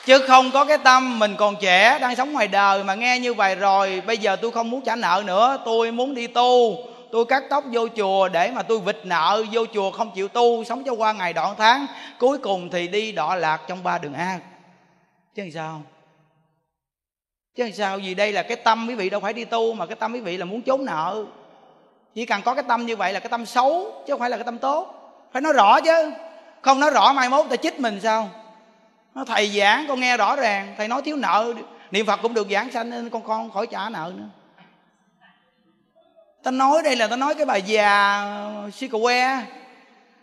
Chứ không có cái tâm mình còn trẻ đang sống ngoài đời mà nghe như vậy rồi bây giờ tôi không muốn trả nợ nữa tôi muốn đi tu. Tôi cắt tóc vô chùa để mà tôi vịt nợ vô chùa không chịu tu sống cho qua ngày đoạn tháng cuối cùng thì đi đọa lạc trong ba đường ác. Chứ sao chứ sao vì đây là cái tâm quý vị đâu phải đi tu mà cái tâm quý vị là muốn trốn nợ. Chỉ cần có cái tâm như vậy là cái tâm xấu, chứ không phải là cái tâm tốt. Phải nói rõ chứ. Không nói rõ mai mốt ta chích mình sao? Nó thầy giảng, con nghe rõ ràng. Thầy nói thiếu nợ, niệm phật cũng được giảng sanh nên con con khỏi trả nợ nữa. Ta nói đây là ta nói cái bà già uh, si cà que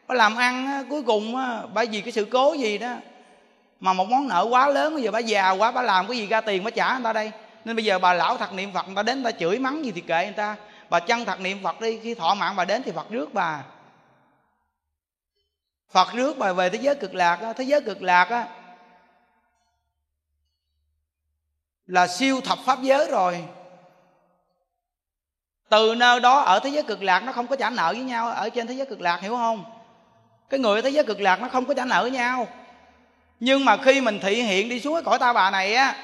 bà làm ăn cuối cùng bà vì cái sự cố gì đó mà một món nợ quá lớn, bây giờ bà già quá, bà làm cái gì ra tiền bà trả người ta đây? Nên bây giờ bà lão thật niệm phật người ta đến người ta chửi mắng gì thì kệ người ta. Bà chân thật niệm phật đi, khi thọ mạng bà đến thì phật rước bà. Phật rước bà về thế giới cực lạc á, thế giới cực lạc á, là siêu thập pháp giới rồi. Từ nơi đó ở thế giới cực lạc nó không có trả nợ với nhau, ở trên thế giới cực lạc hiểu không? Cái người ở thế giới cực lạc nó không có trả nợ với nhau nhưng mà khi mình thị hiện đi xuống cái cõi ta bà này á,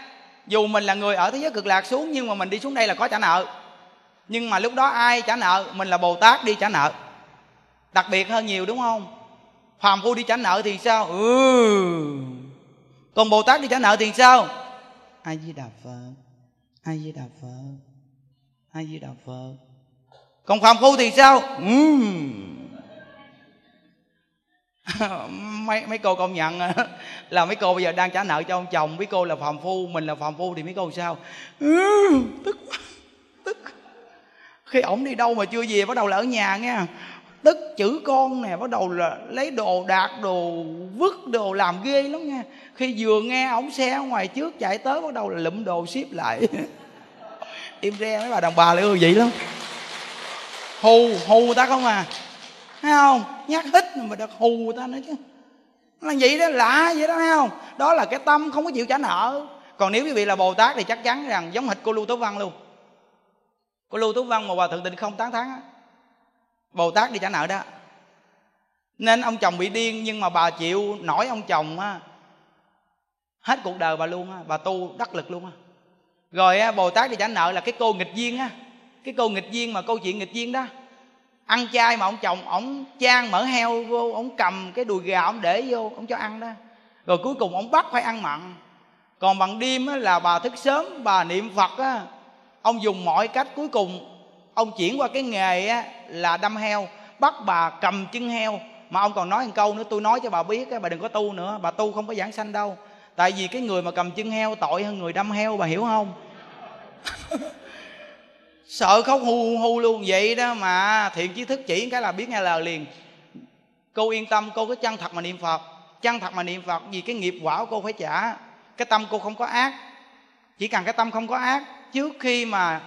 dù mình là người ở thế giới cực lạc xuống, nhưng mà mình đi xuống đây là có trả nợ. Nhưng mà lúc đó ai trả nợ? Mình là bồ tát đi trả nợ. Đặc biệt hơn nhiều, đúng không? Phàm phu đi trả nợ thì sao? Ừ. Còn bồ tát đi trả nợ thì sao? A di đà phật a di đà phật a di đà phật. Còn phàm phu thì sao? Ừ. mấy mấy cô công nhận à. là mấy cô bây giờ đang trả nợ cho ông chồng. Mấy cô là phàm phu mình là phàm phu thì mấy cô sao? Ừ, tức quá tức. Khi ổng đi đâu mà chưa về bắt đầu là ở nhà nghe. Tức chữ con nè bắt đầu là lấy đồ đạc đồ vứt đồ làm ghê lắm nha khi vừa nghe ổng xe ngoài trước chạy tới bắt đầu là lụm đồ ship lại. Im re mấy bà đàn bà lại vậy lắm. Hù hù người ta không à thấy không? Nhát hít mà được hù người ta nữa chứ. Là vậy đó, lạ vậy đó, thấy không? Đó là cái tâm không có chịu trả nợ. Còn nếu quý vị là bồ tát thì chắc chắn rằng giống hệt cô lưu tố văn luôn. Cô lưu tố văn mà hòa thượng tịnh không tán thắng á. Bồ tát đi trả nợ đó. Nên ông chồng bị điên nhưng mà bà chịu nổi ông chồng á. Hết cuộc đời bà luôn á, bà tu đắc lực luôn á. Rồi á, bồ tát đi trả nợ là cái cô nghịch duyên á. Cái cô nghịch duyên mà câu chuyện nghịch duyên đó ăn chay mà ông chồng ông chan mỡ heo vô ông cầm cái đùi gà ông để vô ông cho ăn đó. Rồi cuối cùng ông bắt phải ăn mặn. Còn bằng đêm là bà thức sớm bà niệm phật á ông dùng mọi cách cuối cùng. Ông chuyển qua cái nghề á, là đâm heo bắt bà cầm chân heo. Mà ông còn nói một câu nữa tôi nói cho bà biết á, bà đừng có tu nữa bà tu không có giảng sanh đâu. Tại vì cái người mà cầm chân heo tội hơn người đâm heo bà hiểu không? Sợ khóc hu hu luôn, vậy đó mà. Thiện chí thức chỉ cái là biết nghe lời liền. Cô yên tâm, cô cứ chân thật mà niệm phật. Chân thật mà niệm phật vì cái nghiệp quả của cô phải trả. Cái tâm cô không có ác. Chỉ cần cái tâm không có ác, trước khi mà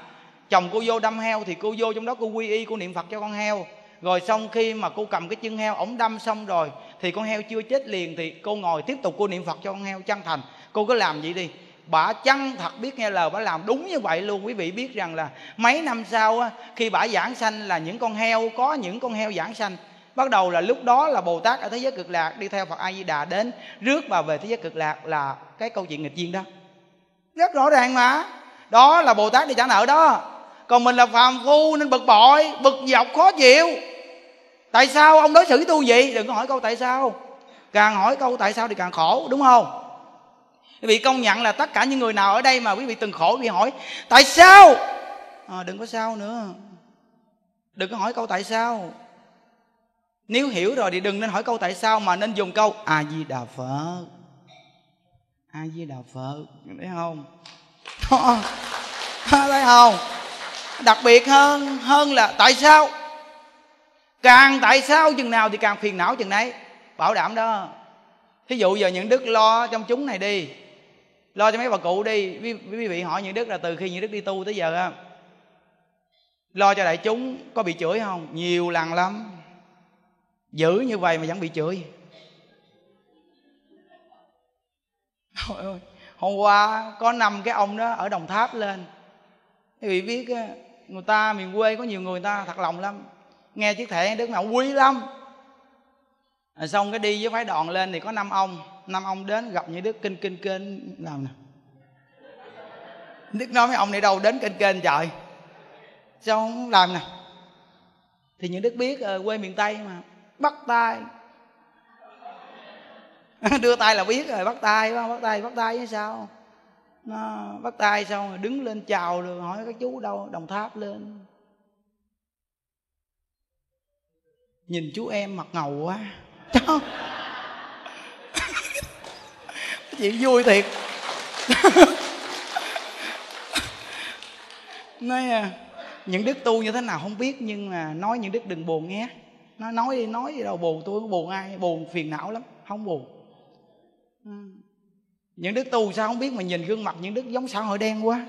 chồng cô vô đâm heo thì cô vô trong đó cô quy y, cô niệm phật cho con heo. Rồi xong khi mà cô cầm cái chân heo ổng đâm xong rồi thì con heo chưa chết liền thì cô ngồi tiếp tục cô niệm phật cho con heo chân thành. Cô cứ làm vậy đi bà chân thật biết nghe lời bà làm đúng như vậy luôn. Quý vị biết rằng là mấy năm sau á, khi bà giảng sanh là những con heo có những con heo giảng sanh. Bắt đầu là lúc đó là bồ tát ở thế giới cực lạc đi theo phật a di đà đến rước bà về thế giới cực lạc là cái câu chuyện nghịch duyên đó. Rất rõ ràng mà. Đó là bồ tát đi trả nợ đó. Còn mình là phàm phu nên bực bội bực dọc khó chịu. Tại sao ông đối xử tôi vậy? Đừng có hỏi câu tại sao. Càng hỏi câu tại sao thì càng khổ đúng không? Quý vị công nhận là tất cả những người nào ở đây mà quý vị từng khổ quý vị hỏi tại sao? À, đừng có sao nữa. Đừng có hỏi câu tại sao? Nếu hiểu rồi thì đừng nên hỏi câu tại sao? mà nên dùng câu a di đà phật. A di đà phật thấy không? Thấy không? Đặc biệt hơn hơn là tại sao? Càng tại sao? chừng nào thì càng phiền não chừng nấy. Bảo đảm đó. Thí dụ giờ những đức lo trong chúng này đi lo cho mấy bà cụ đi. Quý vị hỏi những đức là từ khi những đức đi tu tới giờ á lo cho đại chúng có bị chửi không? Nhiều lần lắm. Giữ như vậy mà vẫn bị chửi. Ôi ơi, hôm qua có năm cái ông đó ở đồng tháp lên. Quý vị biết người ta miền quê có nhiều người ta thật lòng lắm. Nghe chiếc thẻ đức mà quý lắm. Rồi xong cái đi với phái đoàn lên thì có năm ông năm ông đến gặp như đức kinh kinh kinh làm nè đức nói mấy ông này đâu đến kinh kinh trời. Sao không làm nè thì những đức biết ở quê miền tây mà, bắt tay. Đưa tay là biết rồi, bắt tay bắt tay bắt tay với sao? Nó bắt tay xong rồi đứng lên chào rồi hỏi các chú đâu, đồng tháp lên. Nhìn chú em mặt ngầu quá. Cháu chuyện vui thiệt. Nói à, những đức tu như thế nào không biết, nhưng mà nói những đức đừng buồn nghe nó nói đi nói gì đâu, buồn tôi có buồn ai, buồn phiền não lắm, không buồn. Ừ. Những đức tu sao không biết mà nhìn gương mặt những đức giống xã hội đen quá.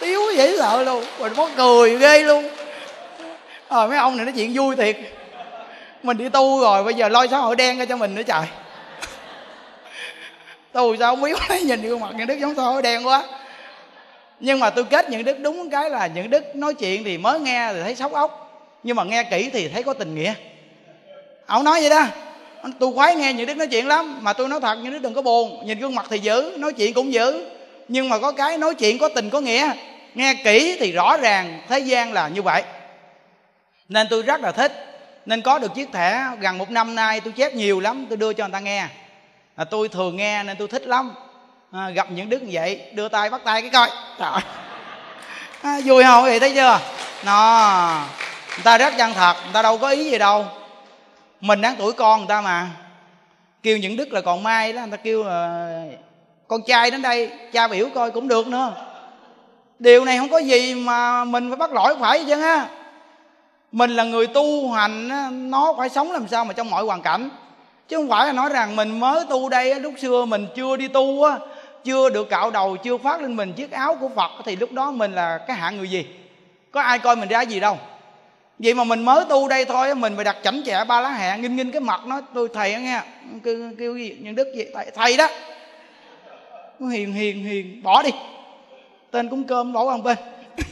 Tiếu dễ sợ luôn, mình có cười ghê luôn. Ờ mấy ông này nói chuyện vui thiệt. Mình đi tu rồi, bây giờ lo xã hội đen ra cho mình nữa trời tôi sao không biết nhìn gương mặt những đức giống xã đen quá. Nhưng mà tôi kết những đức đúng cái là những đức nói chuyện thì mới nghe thì thấy sốc ốc. Nhưng mà nghe kỹ thì thấy có tình nghĩa. Ông nói vậy đó. Tôi khoái nghe những đức nói chuyện lắm, mà tôi nói thật những đức đừng có buồn. Nhìn gương mặt thì dữ nói chuyện cũng dữ nhưng mà có cái nói chuyện có tình có nghĩa. Nghe kỹ thì rõ ràng, thế gian là như vậy. Nên tôi rất là thích. Nên có được chiếc thẻ, gần một năm nay tôi chép nhiều lắm, tôi đưa cho người ta nghe à, tôi thường nghe nên tôi thích lắm. À, gặp những đức như vậy đưa tay bắt tay cái coi. Trời à, vui không? Vậy thấy chưa? Nó người ta rất chân thật người ta đâu có ý gì đâu. Mình đáng tuổi con người ta mà. Kêu những đức là còn mai đó người ta kêu là con trai đến đây cha biểu coi cũng được nữa. Điều này không có gì mà mình phải bắt lỗi phải chứ ha mình là người tu hành nó phải sống làm sao mà trong mọi hoàn cảnh chứ không phải là nói rằng mình mới tu đây lúc xưa mình chưa đi tu á chưa được cạo đầu chưa phát lên mình chiếc áo của phật thì lúc đó mình là cái hạng người gì? Có ai coi mình ra gì đâu. Vậy mà mình mới tu đây thôi mình phải đặt chảnh chẹ ba lá hẹ nghinh nghinh cái mặt nó tôi thầy nghe kêu, kêu gì nhân đức gì? Thầy, thầy đó. Hiền hiền hiền bỏ đi. Tên cúng cơm bỏ qua một bên.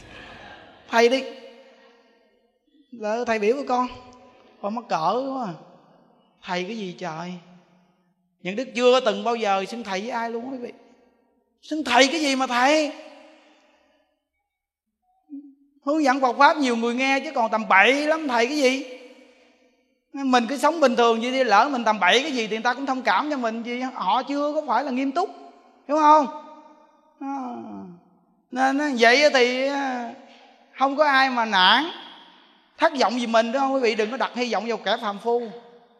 Thầy đi. Là thầy biểu của con con mắc cỡ quá à thầy cái gì trời? Những đức chưa có từng bao giờ xưng thầy với ai luôn quý vị? Xưng thầy cái gì mà thầy? Hướng dẫn Phật pháp nhiều người nghe chứ còn tầm bậy lắm. Thầy cái gì? Mình cứ sống bình thường vậy đi, lỡ mình tầm bậy cái gì thì người ta cũng thông cảm cho mình. Gì họ chưa có phải là nghiêm túc, hiểu không? À. nên vậy thì không có ai mà nản. Thất vọng gì mình đó quý vị đừng có đặt hy vọng vào kẻ phàm phu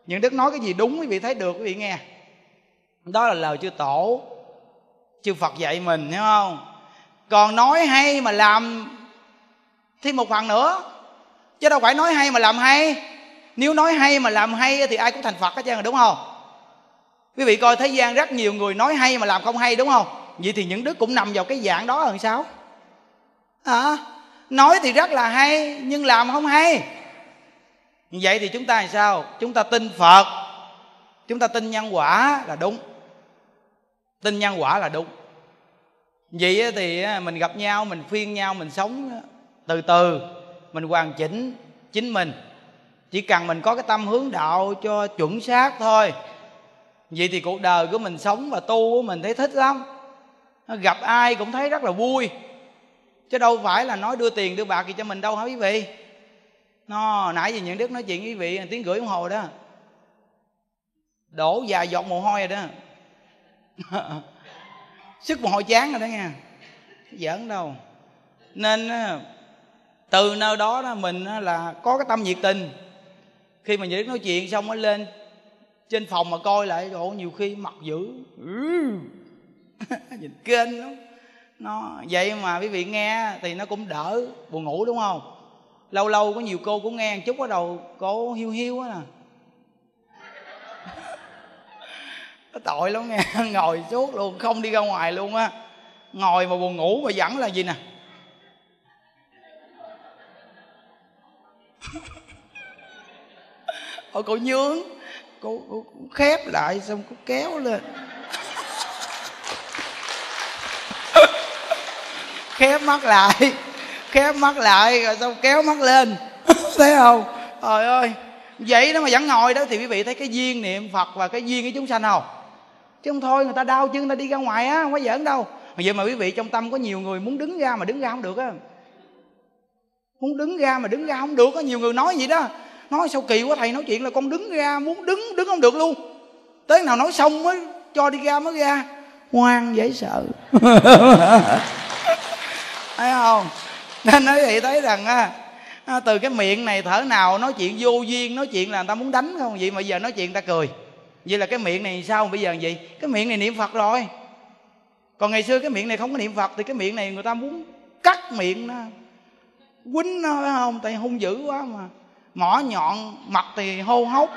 những đức nói cái gì đúng quý vị thấy được quý vị nghe. Đó là lời chư tổ chư phật dạy mình hiểu không? Còn nói hay mà làm thêm một phần nữa. Chứ đâu phải nói hay mà làm hay. Nếu nói hay mà làm hay thì ai cũng thành phật hết trơn đúng không? Quý vị coi thế gian rất nhiều người nói hay mà làm không hay đúng không? Vậy thì những đứa cũng nằm vào cái dạng đó làm sao? À, nói thì rất là hay nhưng làm không hay vậy thì chúng ta làm sao? Chúng ta tin phật. Chúng ta tin nhân quả là đúng. Tin nhân quả là đúng. Vậy thì mình gặp nhau, mình khuyên nhau, mình sống từ từ. Mình hoàn chỉnh chính mình. Chỉ cần mình có cái tâm hướng đạo cho chuẩn xác thôi. Vậy thì cuộc đời của mình sống và tu của mình thấy thích lắm. Gặp ai cũng thấy rất là vui. Chứ đâu phải là nói đưa tiền đưa bạc gì cho mình đâu hả quý vị? Nó, nãy giờ những đức nói chuyện với vị, tiếng gửi đồng hồ đó. Đổ dài giọt mồ hôi rồi đó. Sức mồ hôi chán rồi đó nha giỡn đâu. Nên từ nơi đó đó mình là có cái tâm nhiệt tình. Khi mà những nói chuyện xong mới lên trên phòng mà coi lại chỗ nhiều khi mặt dữ. Nhìn kênh lắm. Nó, vậy mà quý vị nghe thì nó cũng đỡ buồn ngủ, đúng không? Lâu lâu có nhiều cô cũng nghe một chút bắt đầu cô hiu hiu á nè. Tội lắm nghe ngồi suốt luôn không đi ra ngoài luôn á. Ngồi mà buồn ngủ mà vẫn là gì nè? Ôi cô nhướng cô, cô, cô khép lại xong cô kéo lên. Khép mắt lại khép mắt lại, rồi xong kéo mắt lên. Thấy không? Trời ơi, vậy đó mà vẫn ngồi đó thì quý vị thấy cái duyên niệm phật và cái duyên cái chúng sanh không? Chứ không thôi, người ta đau chân người ta đi ra ngoài á, không có giỡn đâu. Mà vậy mà quý vị trong tâm có nhiều người muốn đứng ra mà đứng ra không được á. Muốn đứng ra mà đứng ra không được có nhiều người nói vậy đó. Nói sao kỳ quá, thầy nói chuyện là con đứng ra, muốn đứng đứng không được luôn. Tới nào nói xong mới cho đi ra mới ra. Ngoan dễ sợ. Thấy không? Nên nói vậy thấy rằng á từ cái miệng này thở nào nói chuyện vô duyên, nói chuyện là người ta muốn đánh không? Vậy mà giờ nói chuyện người ta cười. Vậy là cái miệng này sao? Bây giờ gì? Cái miệng này niệm phật rồi. Còn ngày xưa cái miệng này không có niệm phật thì cái miệng này người ta muốn cắt miệng nó. Quýnh nó, phải không? Tại hung dữ quá mà. Mỏ nhọn, mặt thì hô hốc.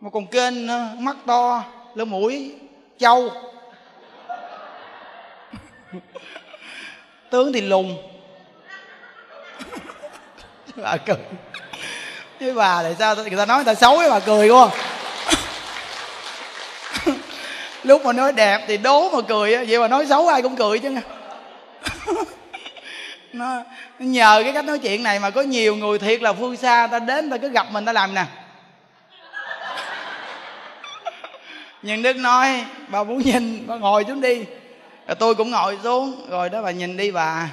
Mà còn kênh mắt to lỗ mũi, trâu tướng thì lùn bà cười. Với bà tại sao, người ta nói người ta xấu với bà cười quá lúc mà nói đẹp thì đố mà cười vậy mà nói xấu ai cũng cười chứ. Nó nhờ cái cách nói chuyện này mà có nhiều người thiệt là phương xa ta đến ta cứ gặp mình ta làm nè. Nhưng đức nói, bà muốn nhìn, bà ngồi xuống đi rồi tôi cũng ngồi xuống. Rồi đó bà nhìn đi bà.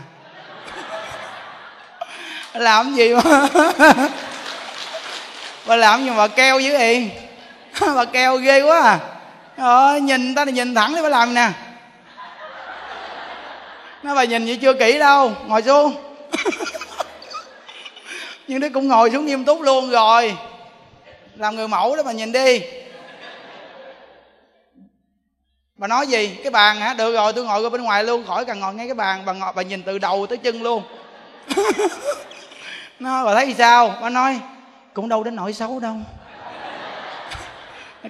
Làm gì mà? Bà làm gì mà bà keo dữ vậy? Bà keo ghê quá à. Ờ, nhìn ta là nhìn thẳng đi bà làm nè. Nó bà nhìn vậy chưa kỹ đâu. Ngồi xuống. Nhưng đứa cũng ngồi xuống nghiêm túc luôn rồi. Làm người mẫu đó bà nhìn đi bà nói gì? Cái bàn hả? Được rồi tôi ngồi ở bên ngoài luôn khỏi cần ngồi ngay cái bàn. Bà ngồi bà nhìn từ đầu tới chân luôn. Nó bà thấy sao? Bà nói cũng đâu đến nỗi xấu đâu.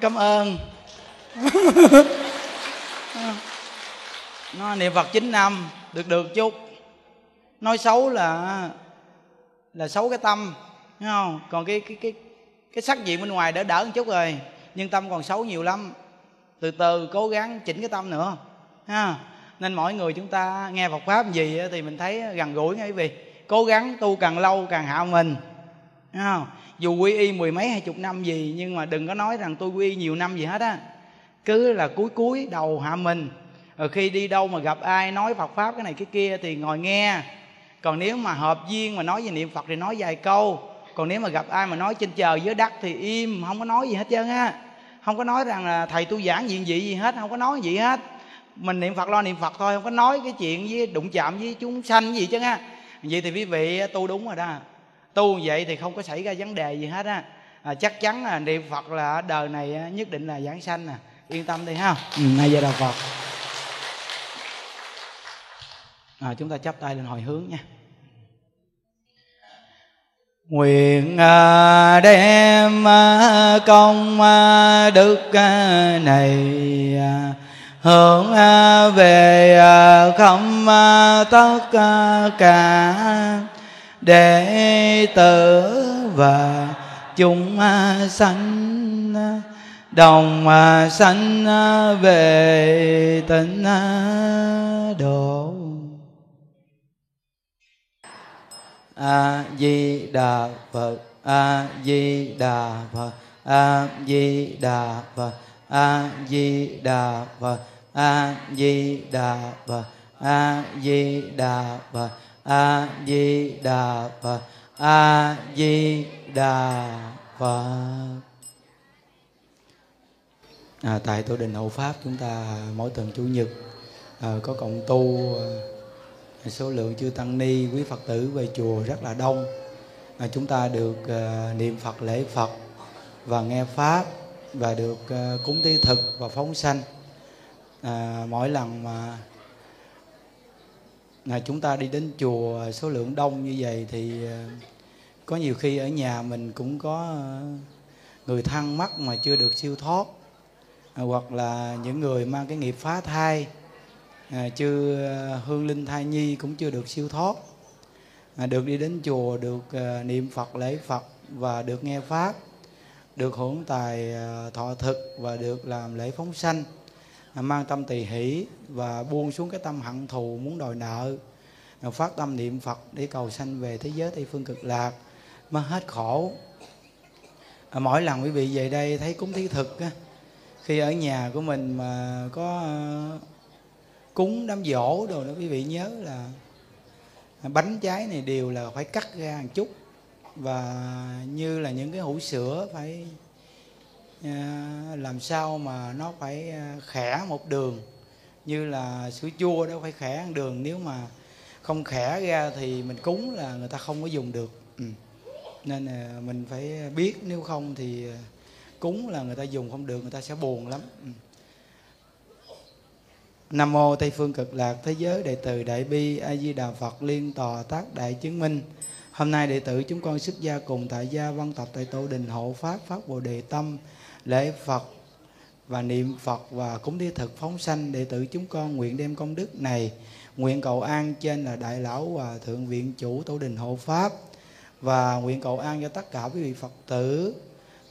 Cảm ơn. Nó niệm phật chín năm được được chút. Nói xấu là là xấu cái tâm thấy không? Còn cái cái cái cái sắc diện bên ngoài đỡ đỡ một chút rồi nhưng tâm còn xấu nhiều lắm từ từ cố gắng chỉnh cái tâm nữa, ha. Nên mỗi người chúng ta nghe Phật pháp gì thì mình thấy gần gũi ngay quý vị cố gắng tu càng lâu càng hạ mình không? dù quy y mười mấy hai chục năm gì, nhưng mà đừng có nói rằng tôi quy y nhiều năm gì hết á. Cứ là cuối cuối đầu hạ mình. Rồi khi đi đâu mà gặp ai nói phật pháp cái này cái kia thì ngồi nghe. Còn nếu mà hợp duyên mà nói về niệm phật thì nói vài câu. Còn nếu mà gặp ai mà nói trên trời dưới đất thì im, không có nói gì hết trơn á không có nói rằng là thầy tu giảng diện dị gì hết không có nói gì hết. Mình niệm phật lo niệm phật thôi không có nói cái chuyện với đụng chạm với chúng sanh gì chứ á vậy thì quý vị tu đúng rồi đó. Tu vậy thì không có xảy ra vấn đề gì hết á. À, chắc chắn là niệm phật là đời này nhất định là giảng sanh nè. Yên tâm đi ha. Ừ, nay giờ đạo phật. À, chúng ta chắp tay lên hồi hướng nha nguyện à, đem à, công à, đức này hướng về không tất cả đệ tử và chúng sanh đồng sanh về tịnh độ. A di đà phật a di đà phật a di đà phật a di đà phật a di đà phật a di đà phật a di đà phật a di đà phật à, tại tổ đình hậu pháp chúng ta mỗi tuần chủ nhật à, có cộng tu à, số lượng chư tăng ni quý phật tử về chùa rất là đông. À, chúng ta được à, niệm phật lễ phật và nghe pháp và được à, cúng tế thực và phóng sanh. À, mỗi lần mà à, chúng ta đi đến chùa số lượng đông như vậy thì à, có nhiều khi ở nhà mình cũng có à, người thân mắc mà chưa được siêu thoát à, hoặc là những người mang cái nghiệp phá thai à, chư à, hương linh thai nhi cũng chưa được siêu thoát. À, được đi đến chùa được à, niệm phật lễ phật và được nghe pháp được hưởng tài à, thọ thực và được làm lễ phóng sanh. À, mang tâm tỳ hỷ và buông xuống cái tâm hận thù muốn đòi nợ. À, phát tâm niệm phật để cầu sanh về thế giới tây phương cực lạc mà hết khổ. À, mỗi lần quý vị về đây thấy cúng thí thực á, khi ở nhà của mình mà có cúng đám dỗ đồ đó quý vị nhớ là bánh trái này đều là phải cắt ra một chút. Và như là những cái hũ sữa phải à, làm sao mà nó phải à, khẽ một đường. Như là sữa chua đó phải khẽ một đường. Nếu mà không khẽ ra thì mình cúng là người ta không có dùng được. Ừ. nên là mình phải biết nếu không thì à, cúng là người ta dùng không được, người ta sẽ buồn lắm. Ừ. Nam mô Tây phương cực lạc thế giới đệ tử Đại bi A Di Đà Phật liên tòa tác đại chứng minh. Hôm nay đệ tử chúng con xuất gia cùng tại gia văn tập tại tổ đình hộ pháp pháp Bồ đề tâm lễ Phật và niệm Phật và cúng thí thực phóng sanh đệ tử chúng con nguyện đem công đức này nguyện cầu an trên là đại lão và thượng viện chủ tổ đình hộ pháp và nguyện cầu an cho tất cả quý vị Phật tử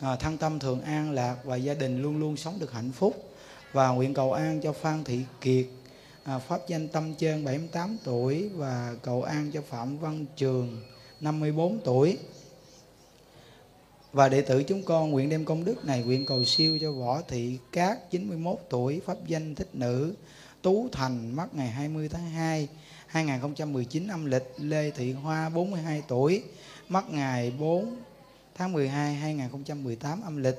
à, thân tâm thường an lạc và gia đình luôn luôn sống được hạnh phúc và nguyện cầu an cho Phan Thị Kiệt à, pháp danh Tâm Trơn 78 tuổi và cầu an cho Phạm Văn Trường 54 tuổi. Và đệ tử chúng con nguyện đem công đức này nguyện cầu siêu cho Võ Thị Cát 91 tuổi pháp danh thích nữ Tú Thành mất ngày 20 tháng 2 2019 âm lịch Lê Thị Hoa 42 tuổi mất ngày 4 tháng 12 2018 âm lịch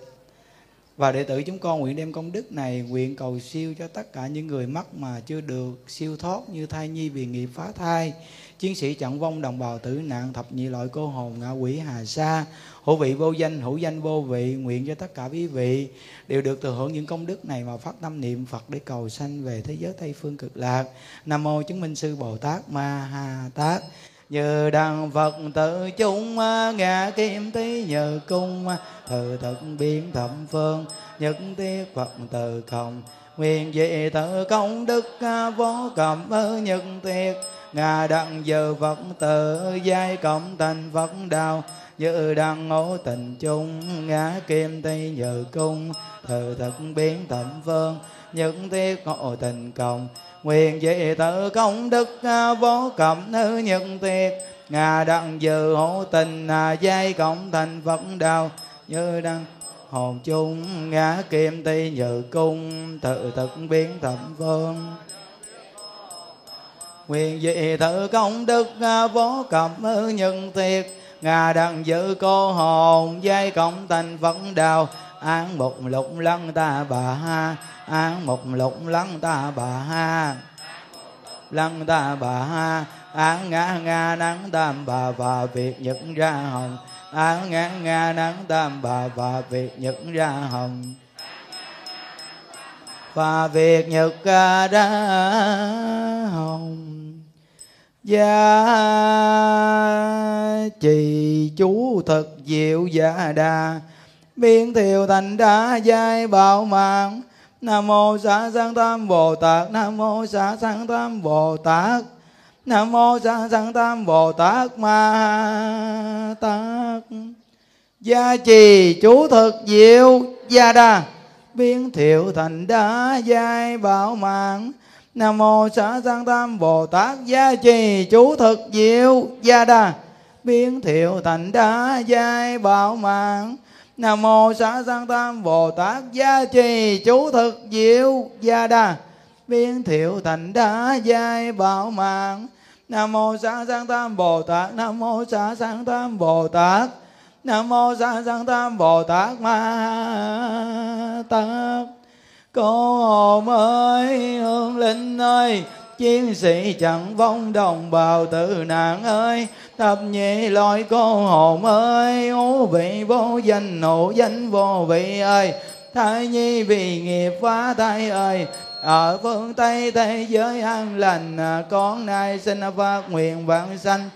và đệ tử chúng con nguyện đem công đức này nguyện cầu siêu cho tất cả những người mắc mà chưa được siêu thoát như thai nhi vì nghiệp phá thai. Chiến sĩ trận vong, đồng bào tử nạn, thập nhị loại cô hồn ngạ quỷ hà sa, hữu vị vô danh, hữu danh vô vị, nguyện cho tất cả quý vị đều được thừa hưởng những công đức này mà phát tâm niệm phật để cầu sanh về thế giới tây phương cực lạc. Nam mô chứng minh sư bồ tát ma ha tát như đăng phật tự chúng à, à, à, ngã kim tí nhờ cung thờ thực biến thẩm phương, nhất tiết phật từ không. Nguyện dị tự công đức vô cầm nhất tiết ngà đặng giờ phật tự giai cộng thành phật đạo như đăng ngũ tình chung, ngã kim tây nhờ cung, thờ thực biến thẩm phương, nhất tiết ngộ tình cộng nguyện vị tự công đức à, vô cẩm nữ nhân tiệt. Ngà đặng dự hộ tình à, giai cộng thành phật đạo như đăng hồn chung ngã kim ti nhự cung tự thực biến thẩm vương. Quyền dị tự công đức à, vô cập nhân thiệt ngà đặng dự cô hồn dây cộng thành phật đạo án một lục lăng ta bà ha. Án một lục lăng ta bà ha. Lăng ta bà ha. Án ngã nga nắng tam bà và việc nhật ra hồng. Án ngã nga nắng tam bà và việc nhật ra hồng. Và việc nhật ra hồng. Gia trì chú thật diệu giả đà biến thiều thành đá giai bảo mạng nam mô xá sanh tam bồ tát, nam mô xá sanh tam bồ tát, nam mô xá sanh tam bồ tát ma tát. Gia trì chú thực diệu, gia đa, biến thiệu thành đá giai bảo mạng nam mô xá sanh tam bồ tát, gia trì chú thực diệu, gia đa, biến thiệu thành đá giai bảo mạng nam mô xá sanh tam bồ tát gia trì, chú thực diệu gia đa biến thiệu thành đá giai bảo mạng. Nam mô xá sanh tam bồ tát, nam mô xá sanh tam bồ tát. Nam mô xá sanh tam bồ tát ma tát. Cô hồn ơi hương linh ơi, chiến sĩ chẳng vong đồng bào tử nạn ơi thập nhị loại cô hồn ơi ố vị vô danh hữu danh vô vị ơi. Thai nhi vì nghiệp phá thai ơi. Ở phương tây, thế giới an lành à, con nay xin phát nguyện vãng sanh.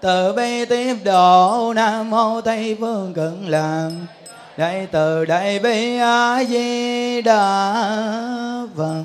Từ bi tiếp độ, nam mô tây phương cực lạc đại từ đại bi a di đà phật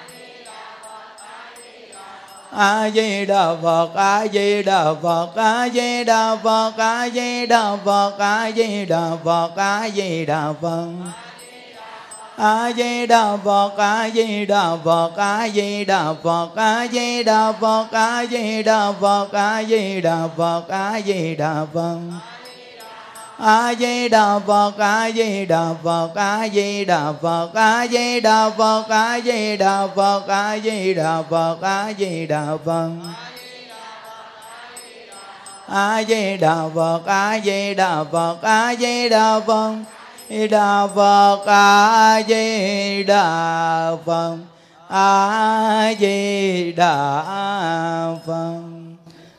a di đà phật a di đà phật a di đà phật a di đà phật a di đà phật a di đà phật a di đà phật a di đà phật a di đà phật a di đà phật a di đà phật a di đà phật a di đà phật a di đà phật a di đà phật a di đà phật a di đà phật a di đà phật a di đà phật a di đà phật a di đà phật a di đà phật a di đà phật đà phật a di đà phật a di đà phật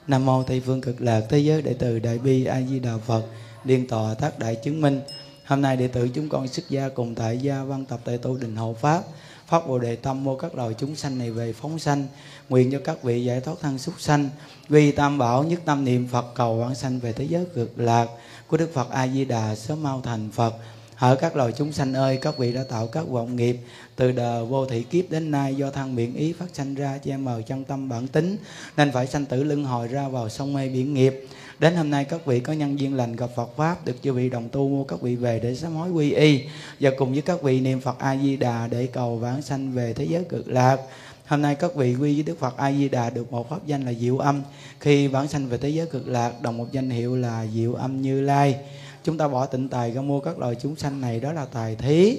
nam mô tây phương cực lạc thế giới đệ từ đại bi a di đà phật liên tòa tác đại chứng minh. Hôm nay đệ tử chúng con xuất gia cùng tại gia văn tập tại tu đình hộ pháp, phát bồ đề tâm mua các loài chúng sanh này về phóng sanh, nguyện cho các vị giải thoát thân súc sanh. Vì tam bảo nhất tâm niệm phật, cầu vãng sanh về thế giới cực lạc, của đức phật a di đà sớm mau thành phật. Ở các loài chúng sanh ơi, các vị đã tạo các vọng nghiệp, từ đời vô thị kiếp đến nay do thân miệng ý phát sanh ra che mờ chân tâm bản tính, nên phải sanh tử lưng hồi ra vào sông mê biển nghiệp. Đến hôm nay, các vị có nhân duyên lành gặp Phật Pháp, Được chư vị đồng tu mua các vị về để sám hối quy y. Và cùng với các vị niệm Phật A-di-đà Để cầu vãng sanh về thế giới cực lạc. Hôm nay, các vị quy với Đức Phật A-di-đà Được một pháp danh là Diệu Âm. Khi vãng sanh về thế giới cực lạc, Đồng một danh hiệu là Diệu Âm Như Lai. Chúng ta bỏ tịnh tài ra mua các loài chúng sanh này, Đó là tài thí.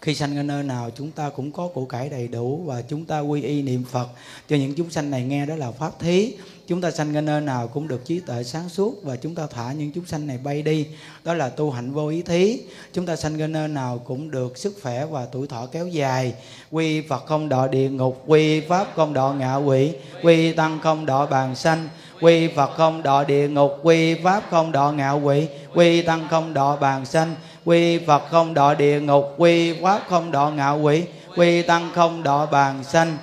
Khi sanh ở nơi nào, chúng ta cũng có củ cải đầy đủ và chúng ta quy y niệm Phật. Cho những chúng sanh này nghe, đó là pháp thí chúng ta sanh cái nơi nào cũng được trí tuệ sáng suốt và chúng ta thả những chúng sanh này bay đi. Đó là tu hạnh vô ý thí. Chúng ta sanh cái nơi nào cũng được sức khỏe và tuổi thọ kéo dài. Quy Phật không đọ địa ngục, quy Pháp không đọ ngạ quỷ, quy Tăng không đọ bàn sanh, quy Phật không đọ địa ngục, quy Pháp không đọ ngạ quỷ, quy Tăng không đọ bàn sanh, quy Phật không đọ địa ngục, quy Pháp không đọ ngạ quỷ, quy Tăng không đọ bàn sanh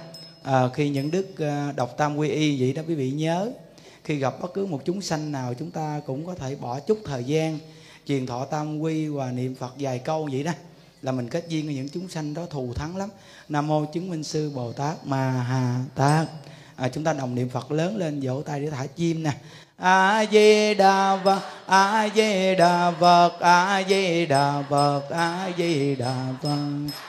à, khi những đức à, ờ, đọc tam quy y vậy đó quý vị nhớ khi gặp bất cứ một chúng sanh nào chúng ta cũng có thể bỏ chút thời gian truyền thọ tam quy và niệm phật vài câu vậy đó là mình kết duyên với những chúng sanh đó thù thắng lắm. Nam mô chứng minh sư bồ tát ma hà tát. À, chúng ta đồng niệm phật lớn lên vỗ tay để thả chim nè. A di đà phật a di đà phật a di đà phật a di đà phật.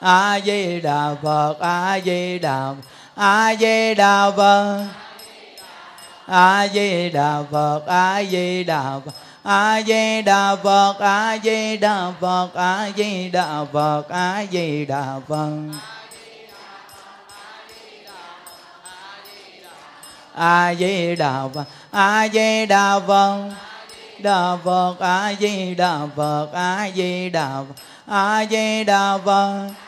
a di đà phật a di đà a di đà phật a di đà phật a di đà phật a di đà phật a di đà phật a di đà phật a di đà phật a di đà phật a di đà phật đà phật a di đà phật a di đà phật a di đà phật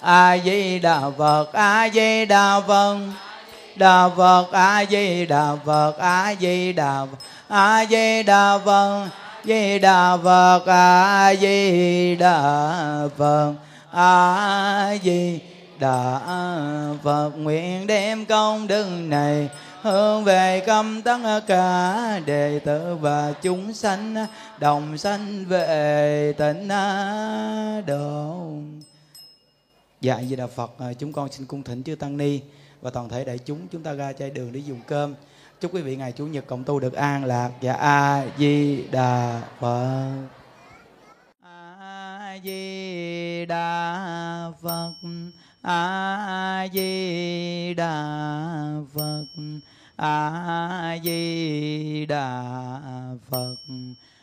a di đà phật a di đà phật. Đà phật a di đà phật a di đà phật. A di đà phật di đà phật. A di đà phật a di đà phật nguyện đem công đức này hướng về công tất cả đệ tử và chúng sanh, đồng sanh về tịnh độ. Dạ Di Đà Phật, à, chúng con xin cung thỉnh chư Tăng Ni và toàn thể đại chúng chúng ta ra chai đường để dùng cơm. Chúc quý vị ngày Chủ nhật cộng tu được an lạc. Dạ A Di Đà Phật, A Di Đà Phật, A Di Đà Phật, A Di Đà Phật.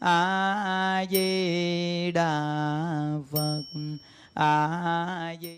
a di đà phật. A di